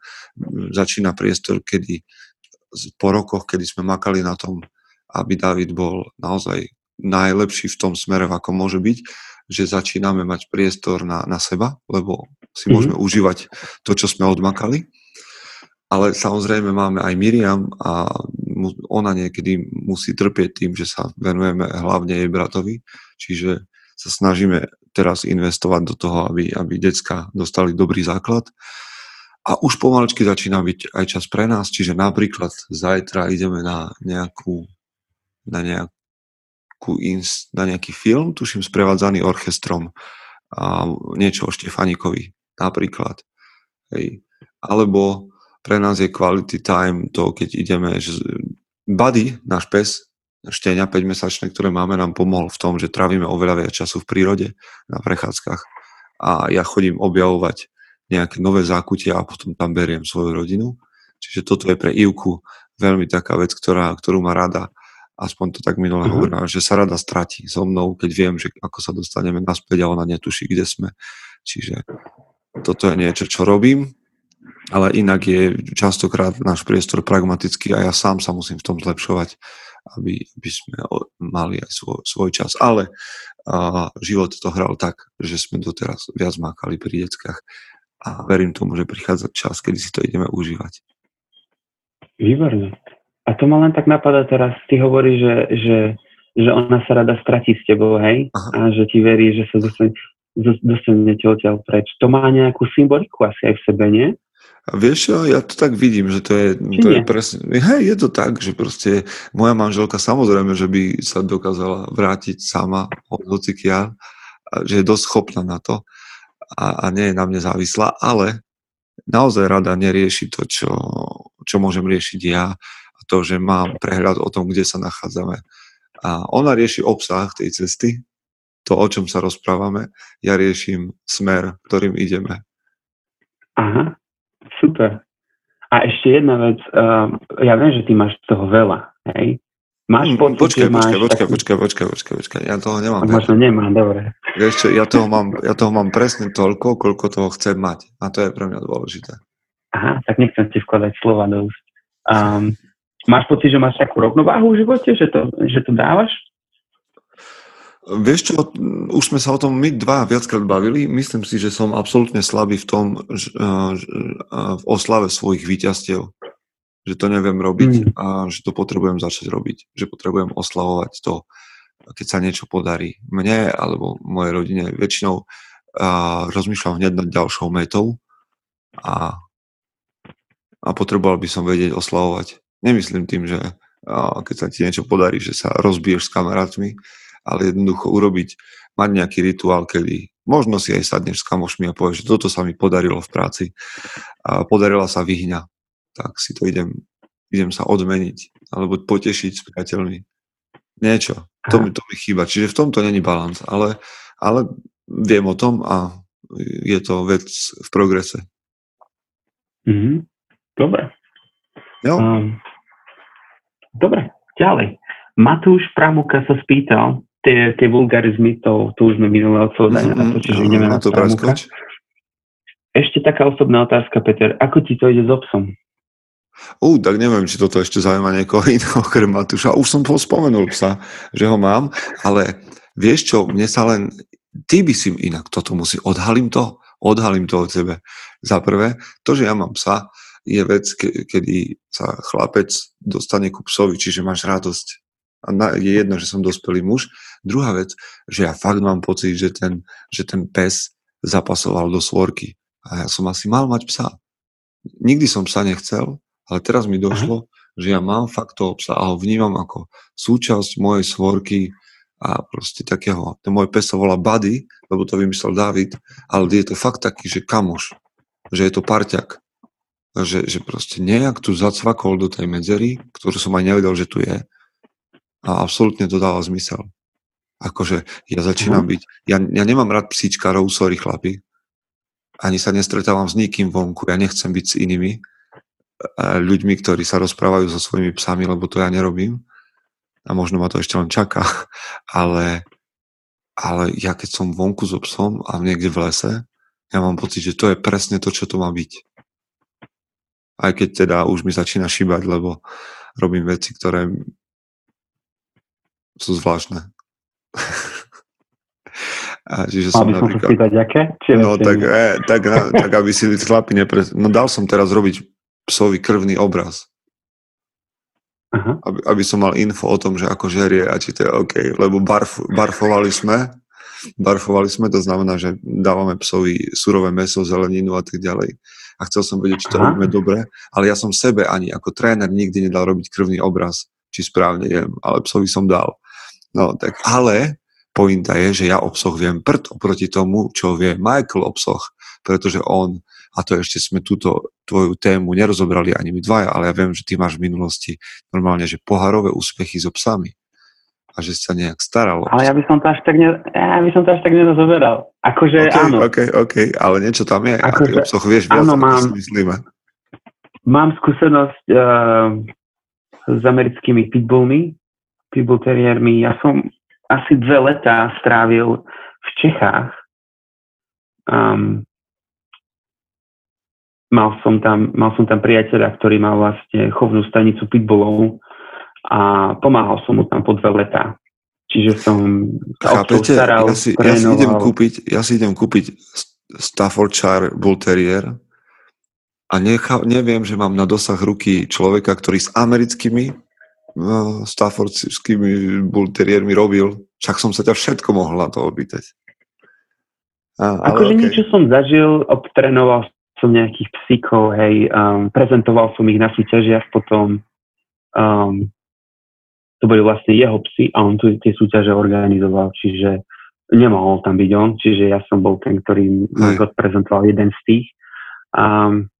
začína priestor, kedy po rokoch, kedy sme makali na tom, aby David bol naozaj najlepší v tom smere, ako môže byť, že začíname mať priestor na, na seba, lebo si mm-hmm. môžeme užívať to, čo sme odmakali. Ale samozrejme máme aj Miriam a ona niekedy musí trpieť tým, že sa venujeme hlavne jej bratovi. Čiže sa snažíme teraz investovať do toho, aby, aby decka dostali dobrý základ. A už pomaličky začína byť aj čas pre nás, čiže napríklad zajtra ideme na nejakú, na nejakú nejakú ins, na nejaký film, tuším sprevádzaný orchestrom a niečo o Štefanikovi napríklad. Hej. Alebo pre nás je quality time to, keď ideme, že Buddy, náš pes, štenia 5-mesačné, ktoré máme, nám pomohol v tom, že trávime oveľa viac času v prírode na prechádzkach a ja chodím objavovať nejaké nové zákutia a potom tam beriem svoju rodinu. Čiže toto je pre Ivku veľmi taká vec, ktorá, ktorú má rada aspoň to tak minule uh-huh. hovorila, že sa rada stratí so mnou, keď viem, že ako sa dostaneme naspäť a ona netuší, kde sme. Čiže toto je niečo, čo robím, ale inak je častokrát náš priestor pragmatický a ja sám sa musím v tom zlepšovať, aby, aby sme mali aj svoj, svoj čas. Ale a, život to hral tak, že sme doteraz viac mákali pri deckách a verím tomu, že prichádza čas, kedy si to ideme užívať. Výborné. A to ma len tak napadá teraz, ty hovoríš, že, že, že ona sa rada stratí s tebou, hej? Aha. A že ti verí, že sa dostane, dostanete odtiaľ preč. To má nejakú symboliku asi aj v sebe, nie? A vieš čo, ja to tak vidím, že to je, to je presne, hej, je to tak, že proste moja manželka samozrejme, že by sa dokázala vrátiť sama od hocikia, že je dosť schopná na to a, a nie je na mne závislá, ale naozaj rada nerieši to, čo, čo môžem riešiť ja to, že mám prehľad o tom, kde sa nachádzame. A ona rieši obsah tej cesty, to, o čom sa rozprávame, ja riešim smer, ktorým ideme. Aha, super. A ešte jedna vec, uh, ja viem, že ty máš toho veľa, hej? Máš mm, pocit, počkaj, že máš počkaj, počkaj, taký... počkaj, počkaj, počkaj, počkaj, ja toho nemám. Možno nemám, dobre. Vieš čo, ja toho, mám, ja toho mám presne toľko, koľko toho chcem mať. A to je pre mňa dôležité. Aha, tak nechcem ti vkladať slova do úst. Um, Máš pocit, že máš takú rovnováhu v živote, že to, že to dávaš? Vieš čo, už sme sa o tom my dva viackrát bavili. Myslím si, že som absolútne slabý v tom, že, v oslave svojich víťazstiev. Že to neviem robiť mm. a že to potrebujem začať robiť. Že potrebujem oslavovať to, keď sa niečo podarí mne alebo mojej rodine. Väčšinou a, rozmýšľam hneď nad ďalšou metou a, a potreboval by som vedieť oslavovať Nemyslím tým, že keď sa ti niečo podarí, že sa rozbiješ s kamarátmi, ale jednoducho urobiť, mať nejaký rituál, kedy možno si aj sadneš s kamošmi a povieš, že toto sa mi podarilo v práci a podarila sa vyhňa, tak si to idem, idem sa odmeniť alebo potešiť s priateľmi. Niečo. To mi, to mi chýba. Čiže v tomto není balans, ale, ale viem o tom a je to vec v progrese. Mm-hmm. Dobre. Jo. Um, Dobre, ďalej. Matúš Pramuka sa spýtal, tie, tie vulgarizmy, to, to už sme minulé odpovedali mm-hmm, na to, čiže ideme na to Pramuka. Ešte taká osobná otázka, Peter. Ako ti to ide s obsom? Ú, tak neviem, či toto ešte zaujíma niekoho iného okrem Matúša. Už som to spomenul psa, že ho mám, ale vieš čo, mne sa len... Ty by si inak toto musí... Odhalím to? Odhalím to od sebe. Za prvé, to, že ja mám psa, je vec, ke, kedy sa chlapec dostane ku psovi, čiže máš radosť. A na, je jedno, že som dospelý muž. Druhá vec, že ja fakt mám pocit, že ten, že ten pes zapasoval do svorky. A ja som asi mal mať psa. Nikdy som psa nechcel, ale teraz mi došlo, Aha. že ja mám fakt toho psa a ho vnímam ako súčasť mojej svorky a proste takého, ten môj pes sa volá Buddy, lebo to vymyslel David, ale je to fakt taký, že kamoš, že je to parťak že, že proste nejak tu zacvakol do tej medzery, ktorú som aj nevedel, že tu je. A absolútne to dáva zmysel. Akože ja začínam mhm. byť, ja, ja nemám rád psíčkarov, sorry chlapi, ani sa nestretávam s nikým vonku. Ja nechcem byť s inými ľuďmi, ktorí sa rozprávajú so svojimi psami, lebo to ja nerobím. A možno ma to ešte len čaká. Ale, ale ja keď som vonku so psom a niekde v lese, ja mám pocit, že to je presne to, čo to má byť. Aj keď teda už mi začína šíbať, lebo robím veci, ktoré sú zvláštne. A čiže som by som napríklad... spýtať, aké? No, tak, e, tak, na, tak, aby si chlapi nepre... No dal som teraz robiť psovi krvný obraz. Aha. Aby, aby som mal info o tom, že ako žerie a či to je OK. Lebo barf, barfovali sme, barfovali sme, to znamená, že dávame psovi surové meso, zeleninu a tak ďalej. A chcel som vedieť, či to Aha. robíme dobre, ale ja som sebe ani ako tréner nikdy nedal robiť krvný obraz, či správne jem, ale psovi som dal. No tak, ale pointa je, že ja obsoch viem prd oproti tomu, čo vie Michael obsoch, pretože on, a to ešte sme túto tvoju tému nerozobrali ani my dvaja, ale ja viem, že ty máš v minulosti normálne, že poharové úspechy so psami a že sa nejak staral. Ale ja by som to až tak, ne, ja by som to až tak nerozoberal. Akože okay, áno. OK, OK, ale niečo tam je. Akože, a ty obsoch vieš viac, áno, mám, myslíme. Mám skúsenosť uh, s americkými pitbullmi, pitbull terriermi. Ja som asi dve letá strávil v Čechách. Um, mal, som tam, mal som tam priateľa, ktorý mal vlastne chovnú stanicu pitbullov a pomáhal som mu tam po dve letá. Čiže som sa Chápete, staral, ja si, ja si idem kúpiť, ja si idem kúpiť Staffordshire Bull Terrier a necha, neviem, že mám na dosah ruky človeka, ktorý s americkými no, staffordskými bulteriermi robil. Však som sa ťa všetko mohol na to opýtať. akože okay. niečo som zažil, obtrenoval som nejakých psíkov, hej, um, prezentoval som ich na súťažiach, potom um, to boli vlastne jeho psy a on tu tie súťaže organizoval, čiže nemohol tam byť on, čiže ja som bol ten, ktorý odprezentoval jeden z tých. Um,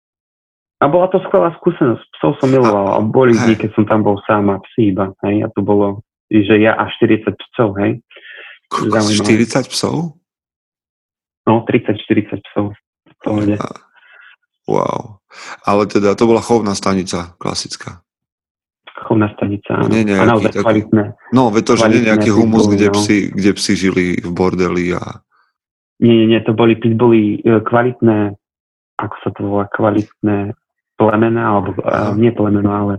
a bola to skvelá skúsenosť. Psov som miloval a boli dní, keď som tam bol sám a psi iba. Hej? A to bolo, že ja a 40 psov. Hej? 40 psov? No, 30-40 psov. Pohode. Wow. Ale teda to bola chovná stanica, klasická. Chovná stanica. Nie a naozaj taký, kvalitné. No, veď to, že nie nejaký humus, kde, no. psi, kde psi žili v bordeli a... Nie, nie, nie, to boli pitbully e, kvalitné, ako sa to volá, kvalitné plemena, alebo uh, nie plemeno, ale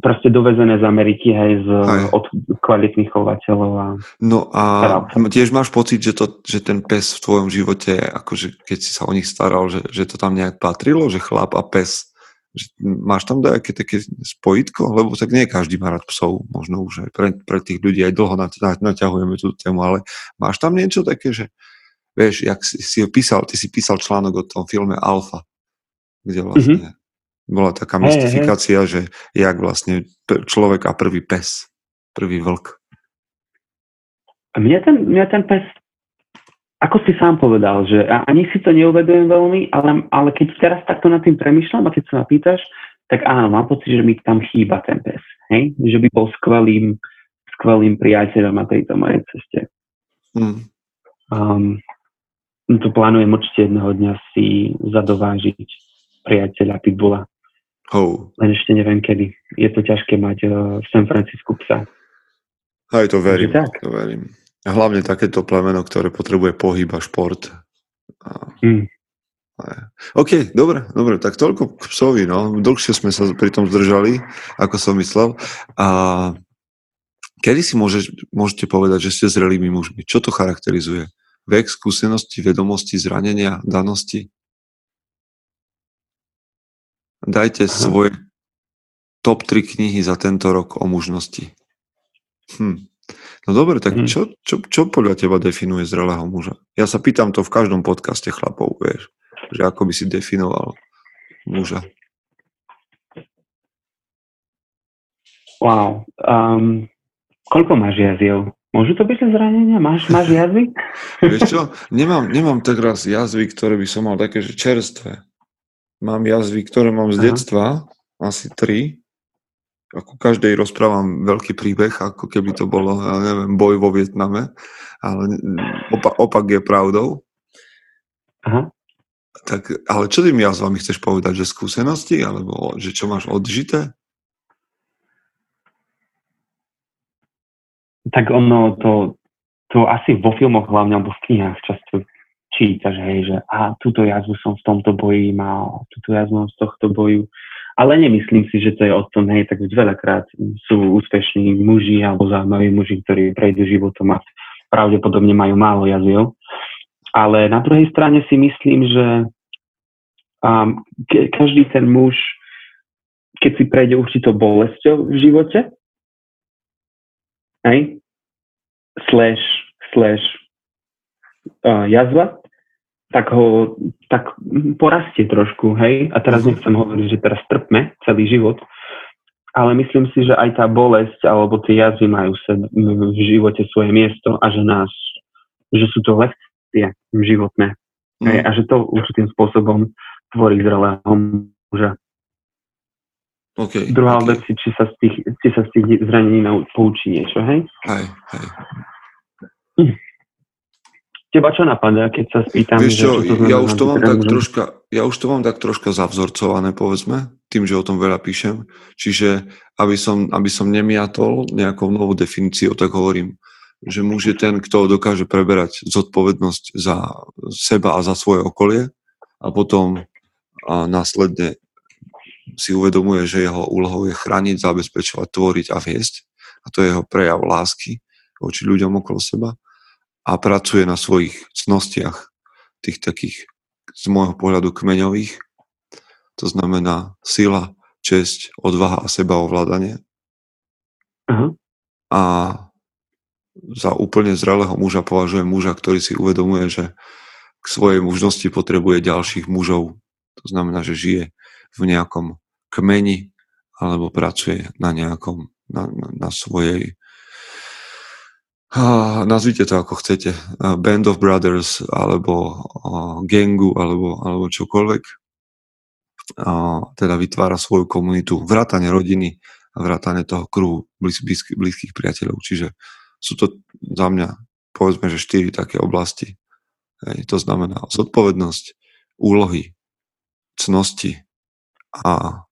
proste dovezené z Ameriky aj z, od kvalitných chovateľov. A no a staralcov. tiež máš pocit, že, to, že ten pes v tvojom živote, akože keď si sa o nich staral, že, že to tam nejak patrilo, že chlap a pes, máš tam nejaké také spojitko? Lebo tak nie každý má rád psov, možno už aj pre, pre tých ľudí aj dlho naťahujeme tú tému, ale máš tam niečo také, že vieš, jak si, si písal, ty si písal článok o tom filme Alfa, kde mhm. vlastne mm-hmm. bola taká mystifikácia, hey. že jak vlastne človek a prvý pes, prvý vlk. Mňa ten, mňa ten pes, ako si sám povedal, že ani si to neuvedujem veľmi, ale, ale keď teraz takto nad tým premyšľam a keď sa ma pýtaš, tak áno, mám pocit, že mi tam chýba ten pes. Hej? Že by bol skvelým, skvelým priateľom na tejto mojej ceste. Mm. Um, to plánujem určite jedného dňa si zadovážiť priateľa Pitbulla. Oh. Len ešte neviem kedy. Je to ťažké mať uh, v San Francisku psa. Aj to verím. To verím. Hlavne takéto plemeno, ktoré potrebuje pohyb a šport. Mm. OK, dobre, dobre, tak toľko k psovi, no. Dlhšie sme sa pri tom zdržali, ako som myslel. A kedy si môže, môžete povedať, že ste zrelými mužmi? Čo to charakterizuje? Vek, skúsenosti, vedomosti, zranenia, danosti? Dajte Aha. svoje top 3 knihy za tento rok o mužnosti. Hm. No dobre, tak hm. čo, čo, čo podľa teba definuje zrelého muža? Ja sa pýtam to v každom podcaste chlapov, vieš, že ako by si definoval muža. Wow. Um, koľko máš jaziev? Môžu to byť zranenia? Máš, máš jazvy? Vieš čo, nemám, nemám tak raz jazvy, ktoré by som mal také, že čerstvé. Mám jazvy, ktoré mám z Aha. detstva, asi tri. Ako každej rozprávam veľký príbeh, ako keby to bolo, ja neviem, boj vo Vietname, ale opa- opak je pravdou. Aha. Tak, ale čo tým jazvami chceš povedať, že skúsenosti, alebo že čo máš odžité? Tak ono to, to asi vo filmoch hlavne, alebo v knihách často čítaš, hej, že a túto jazvu som v tomto boji mal, túto jazvu z tohto boju. Ale nemyslím si, že to je o tom, hej, tak veľakrát sú úspešní muži alebo zaujímaví muži, ktorí prejdú životom a pravdepodobne majú málo jaziev. Ale na druhej strane si myslím, že um, ke, každý ten muž, keď si prejde určitou bolesťou v živote, hej, slash, slash uh, jazva, tak ho tak porastie trošku, hej. A teraz mhm. nechcem hovoriť, že teraz trpme celý život, ale myslím si, že aj tá bolesť alebo tie jazvy majú v živote svoje miesto a že nás, že sú to lekcie životné. Mm. Hej, a že to určitým spôsobom tvorí zrelého muža. Okay, Druhá okay. vec, či sa z tých, či sa z tých zranení poučí niečo, hej? Hej, hej. Hm. Teba čo napadá, keď sa spýtam? Vieš čo, že, čo to ja, už to mám tak troška, ja už to mám tak troška zavzorcované, povedzme, tým, že o tom veľa píšem. Čiže, aby som, aby som nemiatol nejakou novou definíciou, tak hovorím, že muž je ten, kto dokáže preberať zodpovednosť za seba a za svoje okolie a potom a následne si uvedomuje, že jeho úlohou je chrániť, zabezpečovať, tvoriť a viesť. A to je jeho prejav lásky voči ľuďom okolo seba a pracuje na svojich cnostiach, tých takých z môjho pohľadu kmeňových. To znamená sila, česť, odvaha a sebaovládanie. Uh-huh. A za úplne zrelého muža považujem muža, ktorý si uvedomuje, že k svojej mužnosti potrebuje ďalších mužov. To znamená, že žije v nejakom kmeni alebo pracuje na nejakom, na, na, na svojej nazvite to ako chcete, Band of Brothers, alebo gangu, alebo, alebo čokoľvek. Teda vytvára svoju komunitu, vrátane rodiny a vrátane toho kruhu blíz, blízky, blízkych priateľov. Čiže sú to za mňa, povedzme, že štyri také oblasti. Hej, to znamená zodpovednosť, úlohy, cnosti a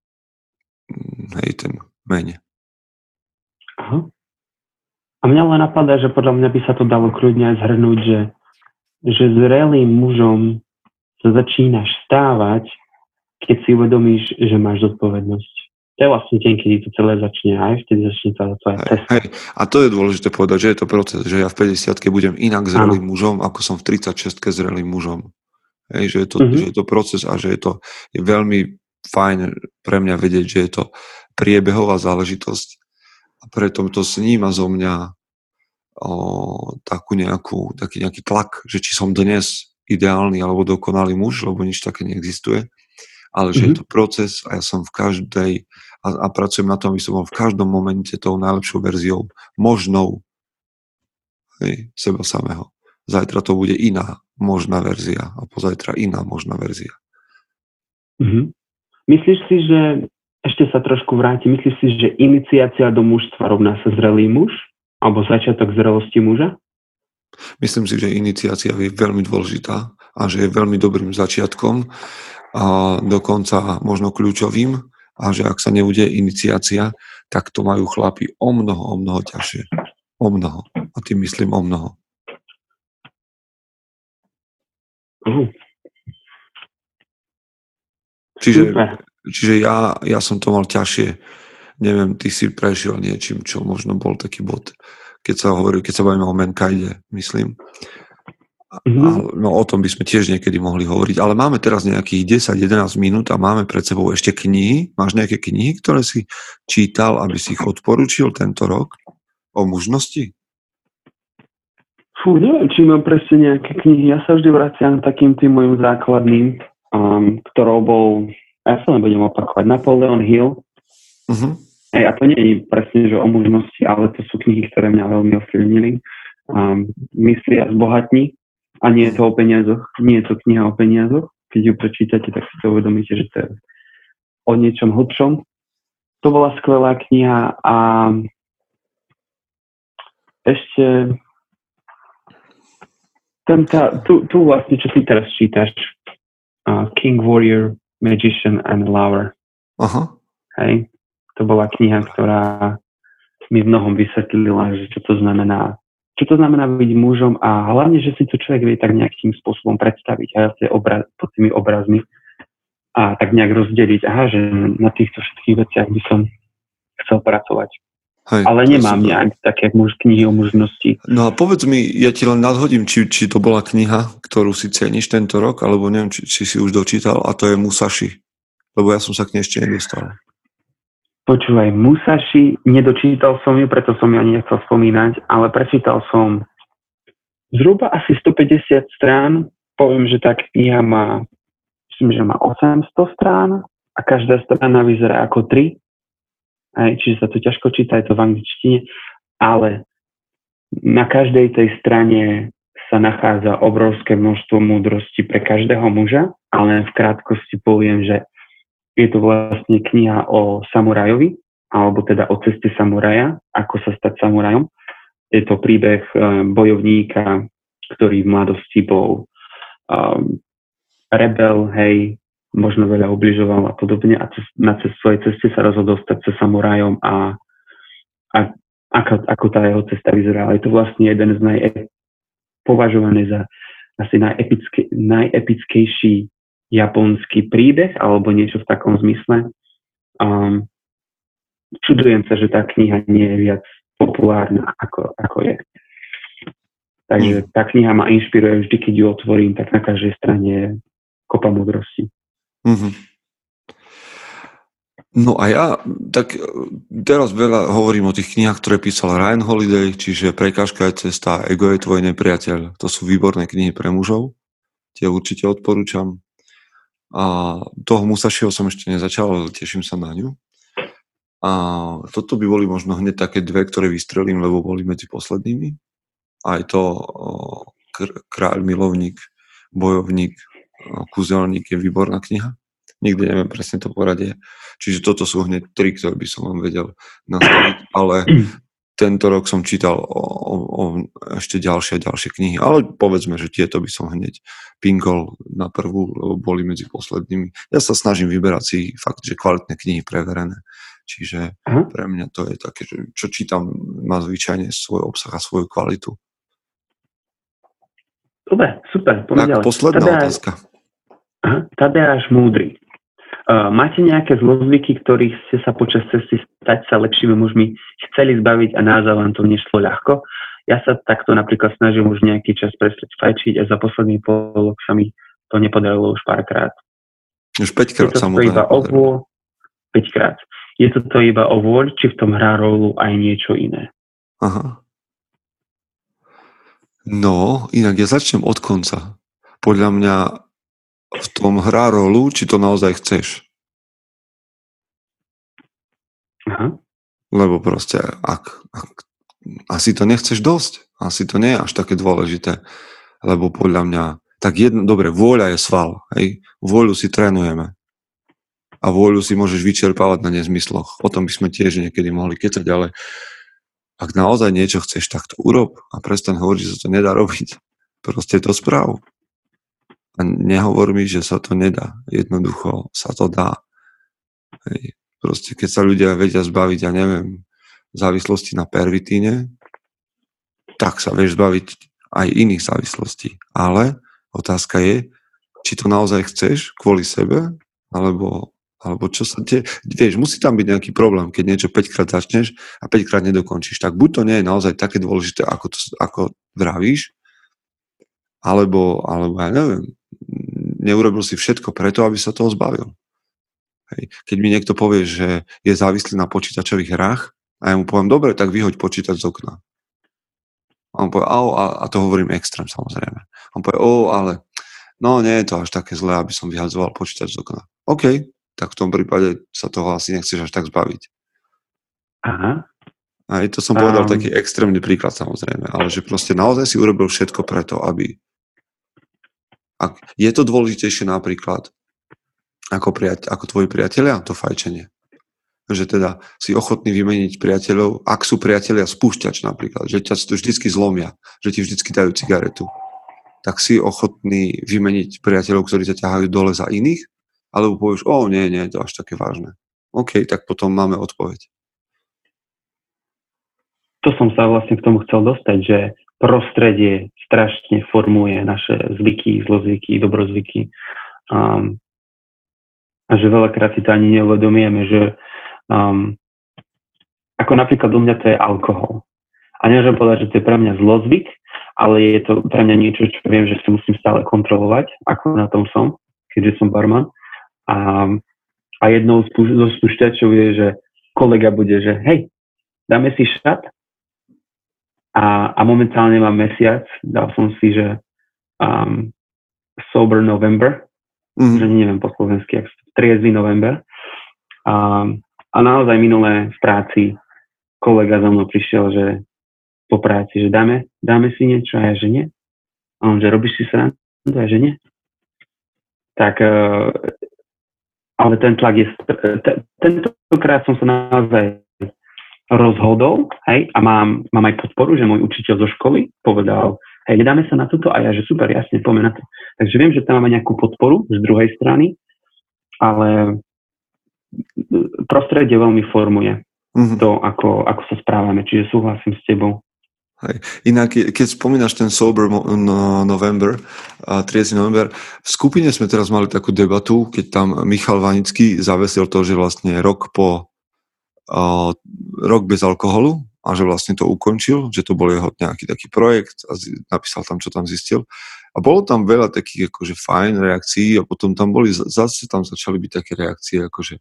mm, hej, ten meň. Aha. A mňa len napadá, že podľa mňa by sa to dalo kľudne aj zhrnúť, že, že zrelým mužom sa začínaš stávať, keď si uvedomíš, že máš zodpovednosť. To je vlastne deň, kedy to celé začne aj vtedy začne celá tvoja cesta. Hej, a to je dôležité povedať, že je to proces, že ja v 50 budem inak zrelým ano. mužom, ako som v 36 zrelým mužom. Hej, že, je to, uh-huh. že je to proces a že je to je veľmi fajn pre mňa vedieť, že je to priebehová záležitosť a preto to sníma zo mňa o, takú nejakú, taký nejaký tlak, že či som dnes ideálny alebo dokonalý muž, lebo nič také neexistuje, ale že mm-hmm. je mhm. to proces a ja som v každej a, a pracujem na tom, aby som bol v každom momente tou najlepšou verziou, možnou hej, seba samého. Zajtra to bude iná možná verzia a pozajtra iná možná verzia. Mm-hmm. Myslíš si, že ešte sa trošku vrátim. Myslíš si, že iniciácia do mužstva rovná sa zrelý muž? Alebo začiatok zrelosti muža? Myslím si, že iniciácia je veľmi dôležitá a že je veľmi dobrým začiatkom a dokonca možno kľúčovým a že ak sa neudie iniciácia, tak to majú chlapi o mnoho, o mnoho ťažšie. O mnoho. A tým myslím o mnoho. Uh. Čiže, čiže ja, ja som to mal ťažšie. Neviem, ty si prešiel niečím, čo možno bol taký bod, keď sa hovorí, keď sa bavíme o Menkajde, myslím. Mm-hmm. No o tom by sme tiež niekedy mohli hovoriť, ale máme teraz nejakých 10-11 minút a máme pred sebou ešte knihy. Máš nejaké knihy, ktoré si čítal, aby si ich odporučil tento rok o mužnosti? Fú, neviem, či mám presne nejaké knihy. Ja sa vždy vraciam takým tým mojim základným um, ktorou bol, ja sa nebudem opakovať, Napoleon Hill. Uh-huh. Ej, a to nie je presne, že o mužnosti, ale to sú knihy, ktoré mňa veľmi ovplyvnili. Um, Mysli a zbohatní. A nie je to o peniazoch, nie je to kniha o peniazoch. Keď ju prečítate, tak si to uvedomíte, že to je o niečom hlbšom. To bola skvelá kniha a ešte Tam tá, tu, tu vlastne, čo si teraz čítaš, uh, King Warrior, Magician and Lover. Aha. Hej, to bola kniha, ktorá mi v mnohom vysvetlila, že čo to znamená čo to znamená byť mužom a hlavne, že si to človek vie tak nejakým spôsobom predstaviť a ja obraz, pod tými obrazmi a tak nejak rozdeliť, aha, že na týchto všetkých veciach by som chcel pracovať. Hej, Ale nemám nejak také muž, knihy o mužnosti. No a povedz mi, ja ti len nadhodím, či, či to bola kniha, ktorú si ceníš tento rok, alebo neviem, či, či si už dočítal, a to je Musashi. Lebo ja som sa k nej ešte nedostal. Počúvaj, Musashi, nedočítal som ju, preto som ju ani nechcel spomínať, ale prečítal som zhruba asi 150 strán. Poviem, že tá kniha má, myslím, že má 800 strán a každá strana vyzerá ako 3 aj, čiže sa to ťažko číta, je to v angličtine, ale na každej tej strane sa nachádza obrovské množstvo múdrosti pre každého muža, ale v krátkosti poviem, že je to vlastne kniha o samurajovi, alebo teda o ceste samuraja, ako sa stať samurajom. Je to príbeh um, bojovníka, ktorý v mladosti bol um, rebel, hej, možno veľa ubližoval a podobne a na cez svojej ceste sa rozhodol stať sa samurajom a, a ako, ako tá jeho cesta vyzerala. Je to vlastne jeden z naj, považovaný za asi najepické, najepickejší japonský príbeh alebo niečo v takom zmysle. Um, čudujem sa, že tá kniha nie je viac populárna ako, ako je. Takže mm. tá kniha ma inšpiruje vždy, keď ju otvorím, tak na každej strane je kopa múdrosti. Mm-hmm. No a ja tak teraz veľa hovorím o tých knihách, ktoré písal Ryan Holiday, čiže Prekážka je cesta, Ego je tvoj nepriateľ. To sú výborné knihy pre mužov. Tie určite odporúčam. A toho Musashiho som ešte nezačal, ale teším sa na ňu. A toto by boli možno hneď také dve, ktoré vystrelím, lebo boli medzi poslednými. Aj to Kráľ milovník, bojovník, Kúzelník je výborná kniha. Nikdy neviem presne to poradie. Čiže toto sú hneď tri, ktoré by som vám vedel nastaviť. Ale tento rok som čítal o, o, o ešte ďalšie a ďalšie knihy. Ale povedzme, že tieto by som hneď pingol na prvú, lebo boli medzi poslednými. Ja sa snažím vyberať si fakt, že kvalitné knihy preverené. Čiže Aha. pre mňa to je také, že čo čítam, má zvyčajne svoj obsah a svoju kvalitu. Dobre, super, poďme tak, posledná Tadeáš, otázka. Aha, Tadeáš Múdry. Uh, máte nejaké zlozvyky, ktorých ste sa počas cesty stať sa lepšími mužmi chceli zbaviť a naozaj vám to nešlo ľahko? Ja sa takto napríklad snažím už nejaký čas prestať fajčiť a za posledný polok sa mi to nepodarilo už párkrát. Už 5 krát sa mu to iba o vôľ, 5 krát. Je to to iba o vôľ, či v tom hrá rolu aj niečo iné? Aha. No, inak ja začnem od konca. Podľa mňa v tom hrá rolu, či to naozaj chceš. Aha. Lebo proste, ak, ak asi to nechceš dosť, asi to nie je až také dôležité, lebo podľa mňa, tak jedno, dobre, vôľa je sval, hej, vôľu si trénujeme a vôľu si môžeš vyčerpávať na nezmysloch. O tom by sme tiež niekedy mohli kecať, ale ak naozaj niečo chceš, tak to urob a prestaň hovoriť, že sa to nedá robiť. Proste to správ. A nehovor mi, že sa to nedá. Jednoducho sa to dá. Hej. Proste keď sa ľudia vedia zbaviť, ja neviem, závislosti na pervitíne, tak sa vieš zbaviť aj iných závislostí. Ale otázka je, či to naozaj chceš kvôli sebe, alebo alebo čo sa tie, vieš, musí tam byť nejaký problém, keď niečo 5 krát začneš a 5 krát nedokončíš. Tak buď to nie je naozaj také dôležité, ako, to, ako vravíš, alebo, alebo ja neviem, neurobil si všetko preto, aby sa toho zbavil. Hej. Keď mi niekto povie, že je závislý na počítačových hrách a ja mu poviem, dobre, tak vyhoď počítač z okna. A on povie, a, a to hovorím extrém samozrejme. A on povie, o, ale no nie je to až také zlé, aby som vyhadzoval počítač z okna. OK, tak v tom prípade sa toho asi nechceš až tak zbaviť. Aha. Aj to som povedal um... taký extrémny príklad samozrejme, ale že proste naozaj si urobil všetko preto, aby... Ak je to dôležitejšie napríklad ako, priateľ, ako tvoji priatelia, to fajčenie. Že teda si ochotný vymeniť priateľov, ak sú priatelia spúšťač napríklad, že ťa to vždycky zlomia, že ti vždycky dajú cigaretu. tak si ochotný vymeniť priateľov, ktorí ťa ťahajú dole za iných, alebo povieš, o nie, nie, to až také vážne. OK, tak potom máme odpoveď. To som sa vlastne k tomu chcel dostať, že prostredie strašne formuje naše zvyky, zlozvyky, dobrozvyky. Um, a že veľakrát si to ani neuvedomujeme, že um, ako napríklad u mňa to je alkohol. A nemôžem povedať, že to je pre mňa zlozvyk, ale je to pre mňa niečo, čo viem, že si musím stále kontrolovať, ako na tom som, keďže som barman. A, a jednou zo spúšťačov je, že kolega bude, že hej, dáme si šat a, a momentálne mám mesiac, dal som si, že um, Sober November, mm. že neviem po slovensky, triezvy november. A, a naozaj minulé v práci kolega za mnou prišiel, že po práci, že dáme, dáme si niečo a ja, že nie. A on, že robíš si srandu a ja, že nie. Tak, uh, ale ten tlak je, tentokrát som sa naozaj rozhodol, hej, a mám, mám aj podporu, že môj učiteľ zo školy povedal, hej, nedáme sa na toto a ja, že super, jasne, poďme na to. Takže viem, že tam máme nejakú podporu z druhej strany, ale prostredie veľmi formuje mm-hmm. to, ako, ako sa správame, čiže súhlasím s tebou. Hej. Inak, keď spomínaš ten Sober no, November, 30. november, v skupine sme teraz mali takú debatu, keď tam Michal Vanický zavesil to, že vlastne rok po rok bez alkoholu a že vlastne to ukončil, že to bol jeho nejaký taký projekt a napísal tam, čo tam zistil. A bolo tam veľa takých akože fajn reakcií a potom tam boli, zase tam začali byť také reakcie, akože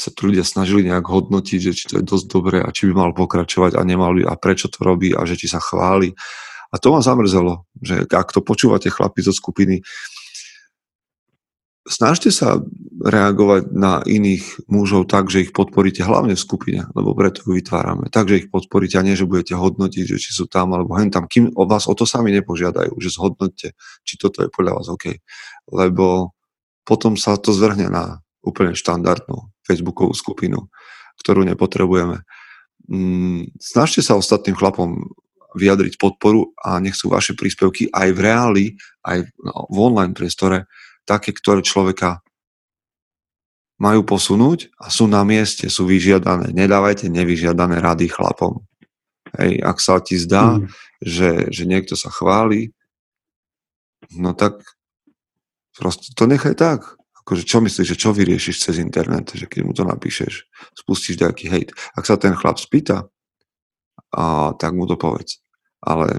sa tu ľudia snažili nejak hodnotiť, že či to je dosť dobré a či by mal pokračovať a nemal by a prečo to robí a že či sa chváli. A to ma zamrzelo, že ak to počúvate chlapi zo skupiny, snažte sa reagovať na iných mužov tak, že ich podporíte hlavne v skupine, lebo preto ju vytvárame. Takže ich podporíte a nie, že budete hodnotiť, že či sú tam alebo hen tam. Kým o vás o to sami nepožiadajú, že zhodnotte, či toto je podľa vás OK. Lebo potom sa to zvrhne na úplne štandardnú facebookovú skupinu, ktorú nepotrebujeme. Mm, snažte sa ostatným chlapom vyjadriť podporu a nech sú vaše príspevky aj v reáli, aj v online priestore také, ktoré človeka majú posunúť a sú na mieste, sú vyžiadané. Nedávajte nevyžiadané rady chlapom. Hej, ak sa ti zdá, mm. že, že niekto sa chváli, no tak proste to nechaj tak akože čo myslíš, že čo vyriešiš cez internet, že keď mu to napíšeš, spustíš nejaký hejt. Ak sa ten chlap spýta, a, tak mu to povedz. Ale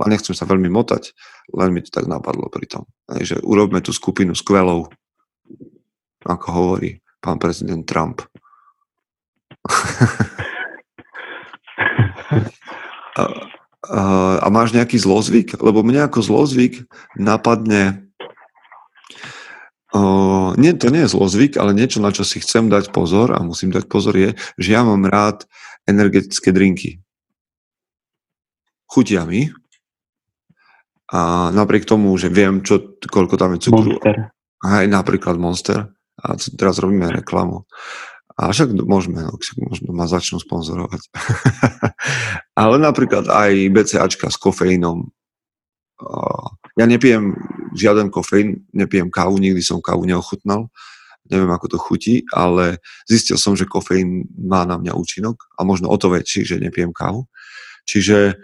a nechcem sa veľmi motať, len mi to tak napadlo pri tom. Že urobme tú skupinu skvelou, ako hovorí pán prezident Trump. a, a, a máš nejaký zlozvyk? Lebo mňa ako zlozvyk napadne Uh, nie, to nie je zlozvyk, ale niečo, na čo si chcem dať pozor a musím dať pozor je, že ja mám rád energetické drinky. Chutia mi a napriek tomu, že viem, čo, koľko tam je cukru. Monster. Aj napríklad Monster. A teraz robíme reklamu. A však môžeme, no, však možno ma začnú sponzorovať. ale napríklad aj BCAčka s kofeínom. Uh, ja nepijem žiaden kofeín, nepijem kávu, nikdy som kávu neochutnal, neviem ako to chutí, ale zistil som, že kofeín má na mňa účinok a možno o to väčší, že nepijem kávu. Čiže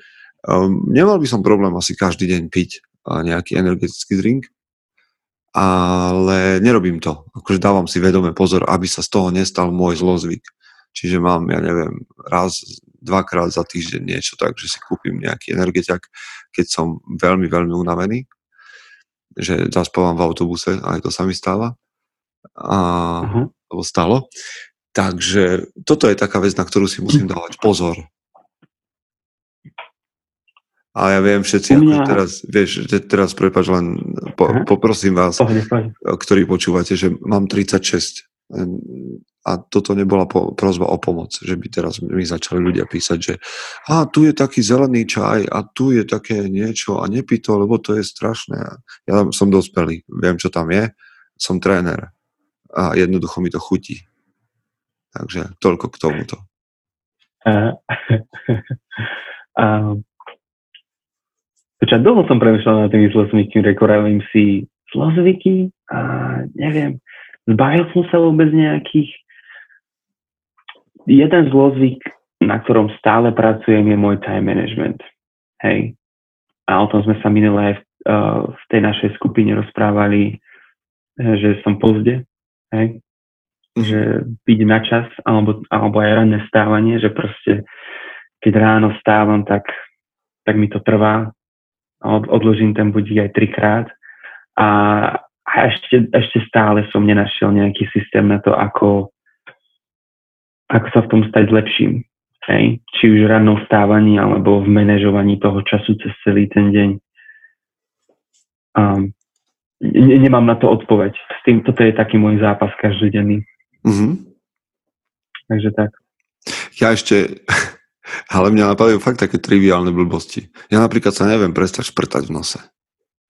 um, nemal by som problém asi každý deň piť nejaký energetický drink, ale nerobím to. Akože dávam si vedome pozor, aby sa z toho nestal môj zlozvyk. Čiže mám, ja neviem, raz, dvakrát za týždeň niečo tak, že si kúpim nejaký energetiak, keď som veľmi, veľmi unavený, že zaspávam v autobuse, aj to sa mi stáva, a, uh-huh. stalo. Takže toto je taká vec, na ktorú si musím dávať pozor. A ja viem všetci, mňa... ako teraz, vieš, teraz prepač len, po, poprosím vás, pohode, pohode. ktorí počúvate, že mám 36 a toto nebola po, prozba o pomoc, že by teraz mi začali ľudia písať, že a tu je taký zelený čaj a tu je také niečo a nepí to, lebo to je strašné. Ja som dospelý, viem, čo tam je, som tréner a jednoducho mi to chutí. Takže toľko k tomuto. Uh, um, Počať, dlho som premyšľal nad tými zlozvykmi, rekorávim si zlozvyky a neviem, zbavil som sa vôbec nejakých. Jeden zlozvyk, na ktorom stále pracujem, je môj time management. Hej. A o tom sme sa minulé aj v, uh, v tej našej skupine rozprávali, že som pozde. Hej. Že byť na čas, alebo, alebo aj ranné stávanie, že proste keď ráno stávam, tak, tak mi to trvá odložím ten budík aj trikrát a, a ešte, ešte stále som nenašiel nejaký systém na to, ako, ako sa v tom stať lepším. Hej? Či už rannou stávaní, alebo v manažovaní toho času cez celý ten deň. Um, ne, nemám na to odpoveď. S tým, toto je taký môj zápas každodenný. Mm-hmm. Takže tak. Ja ešte ale mňa napadajú fakt také triviálne blbosti. Ja napríklad sa neviem prestať šprtať v nose.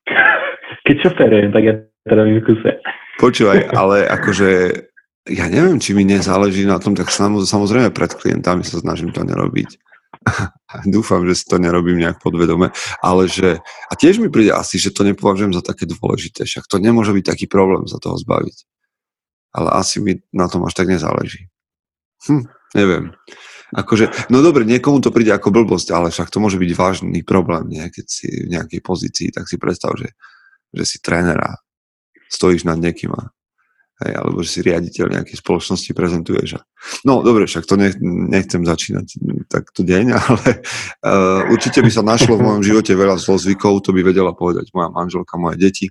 Keď šoferujem, tak ja to robím v kuse. Počúvaj, ale akože ja neviem, či mi nezáleží na tom, tak samozrejme pred klientami sa snažím to nerobiť. Dúfam, že si to nerobím nejak podvedome, ale že, a tiež mi príde asi, že to nepovažujem za také dôležité, však to nemôže byť taký problém sa toho zbaviť. Ale asi mi na tom až tak nezáleží. Hm, neviem. Akože, no dobre, niekomu to príde ako blbosť, ale však to môže byť vážny problém, nie? keď si v nejakej pozícii, tak si predstav, že, že si tréner a stojíš nad niekým a hej, alebo že si riaditeľ nejakej spoločnosti prezentuješ. A... No dobre, však to nech, nechcem začínať takto deň, ale uh, určite by sa našlo v mojom živote veľa zlozvykov, to by vedela povedať moja manželka, moje deti.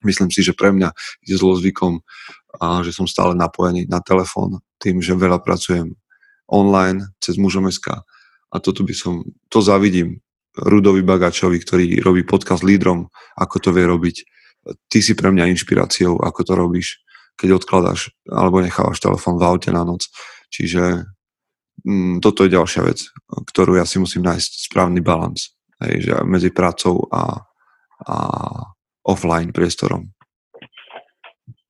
Myslím si, že pre mňa je zlozvykom, a že som stále napojený na telefón, tým, že veľa pracujem online cez mužom.sk. A toto by som, to zavidím Rudovi Bagačovi, ktorý robí podcast lídrom, ako to vie robiť. Ty si pre mňa inšpiráciou, ako to robíš, keď odkladáš alebo nechávaš telefón v aute na noc. Čiže mm, toto je ďalšia vec, ktorú ja si musím nájsť správny balans medzi prácou a, a offline priestorom.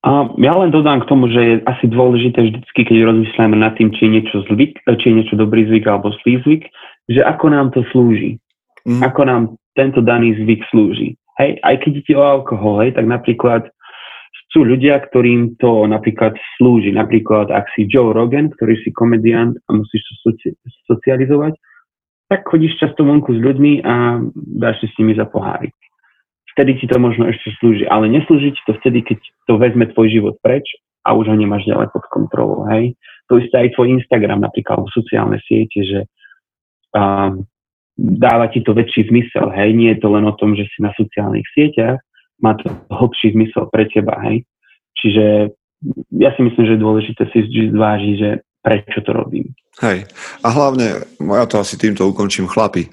A ja len dodám k tomu, že je asi dôležité vždycky, keď rozmýšľame nad tým, či je niečo zvyk, či je niečo dobrý zvyk alebo zlý zvyk, že ako nám to slúži. Mm. Ako nám tento daný zvyk slúži. Hej, aj keď ide o alkohol, hej, tak napríklad sú ľudia, ktorým to napríklad slúži. Napríklad, ak si Joe Rogan, ktorý si komediant a musíš to soci- socializovať, tak chodíš často vonku s ľuďmi a dáš si s nimi za pohárik vtedy ti to možno ešte slúži, ale neslúži ti to vtedy, keď to vezme tvoj život preč a už ho nemáš ďalej pod kontrolou, hej. To isté aj tvoj Instagram napríklad, alebo sociálne siete, že um, dáva ti to väčší zmysel, hej. Nie je to len o tom, že si na sociálnych sieťach, má to hlbší zmysel pre teba, hej. Čiže ja si myslím, že je dôležité si zvážiť, že prečo to robím. Hej. A hlavne, ja to asi týmto ukončím, chlapi.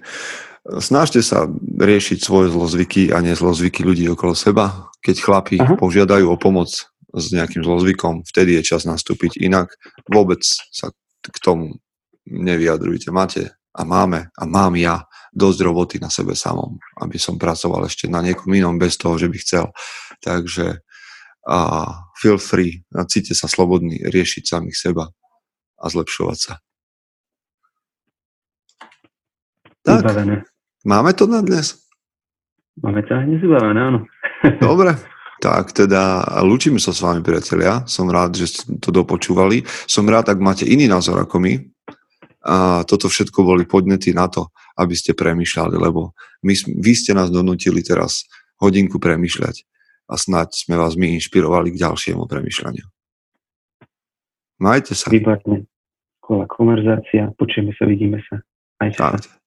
Snažte sa riešiť svoje zlozvyky a nie zlozvyky ľudí okolo seba. Keď chlapi Aha. požiadajú o pomoc s nejakým zlozvykom, vtedy je čas nastúpiť. Inak vôbec sa k tomu nevyjadrujte. Máte a máme a mám ja dosť roboty na sebe samom, aby som pracoval ešte na niekom inom bez toho, že by chcel. Takže a feel free a cíte sa slobodní riešiť samých seba a zlepšovať sa. Tak. Vybavené. Máme to na dnes? Máme to aj dnes áno. Dobre, tak teda lúčime sa s vami, priatelia. Som rád, že ste to dopočúvali. Som rád, ak máte iný názor ako my. A toto všetko boli podnety na to, aby ste premyšľali, lebo my, vy ste nás donútili teraz hodinku premyšľať a snáď sme vás my inšpirovali k ďalšiemu premyšľaniu. Majte sa. Výborne. Kola konverzácia. Počujeme sa, vidíme sa. Majte sa.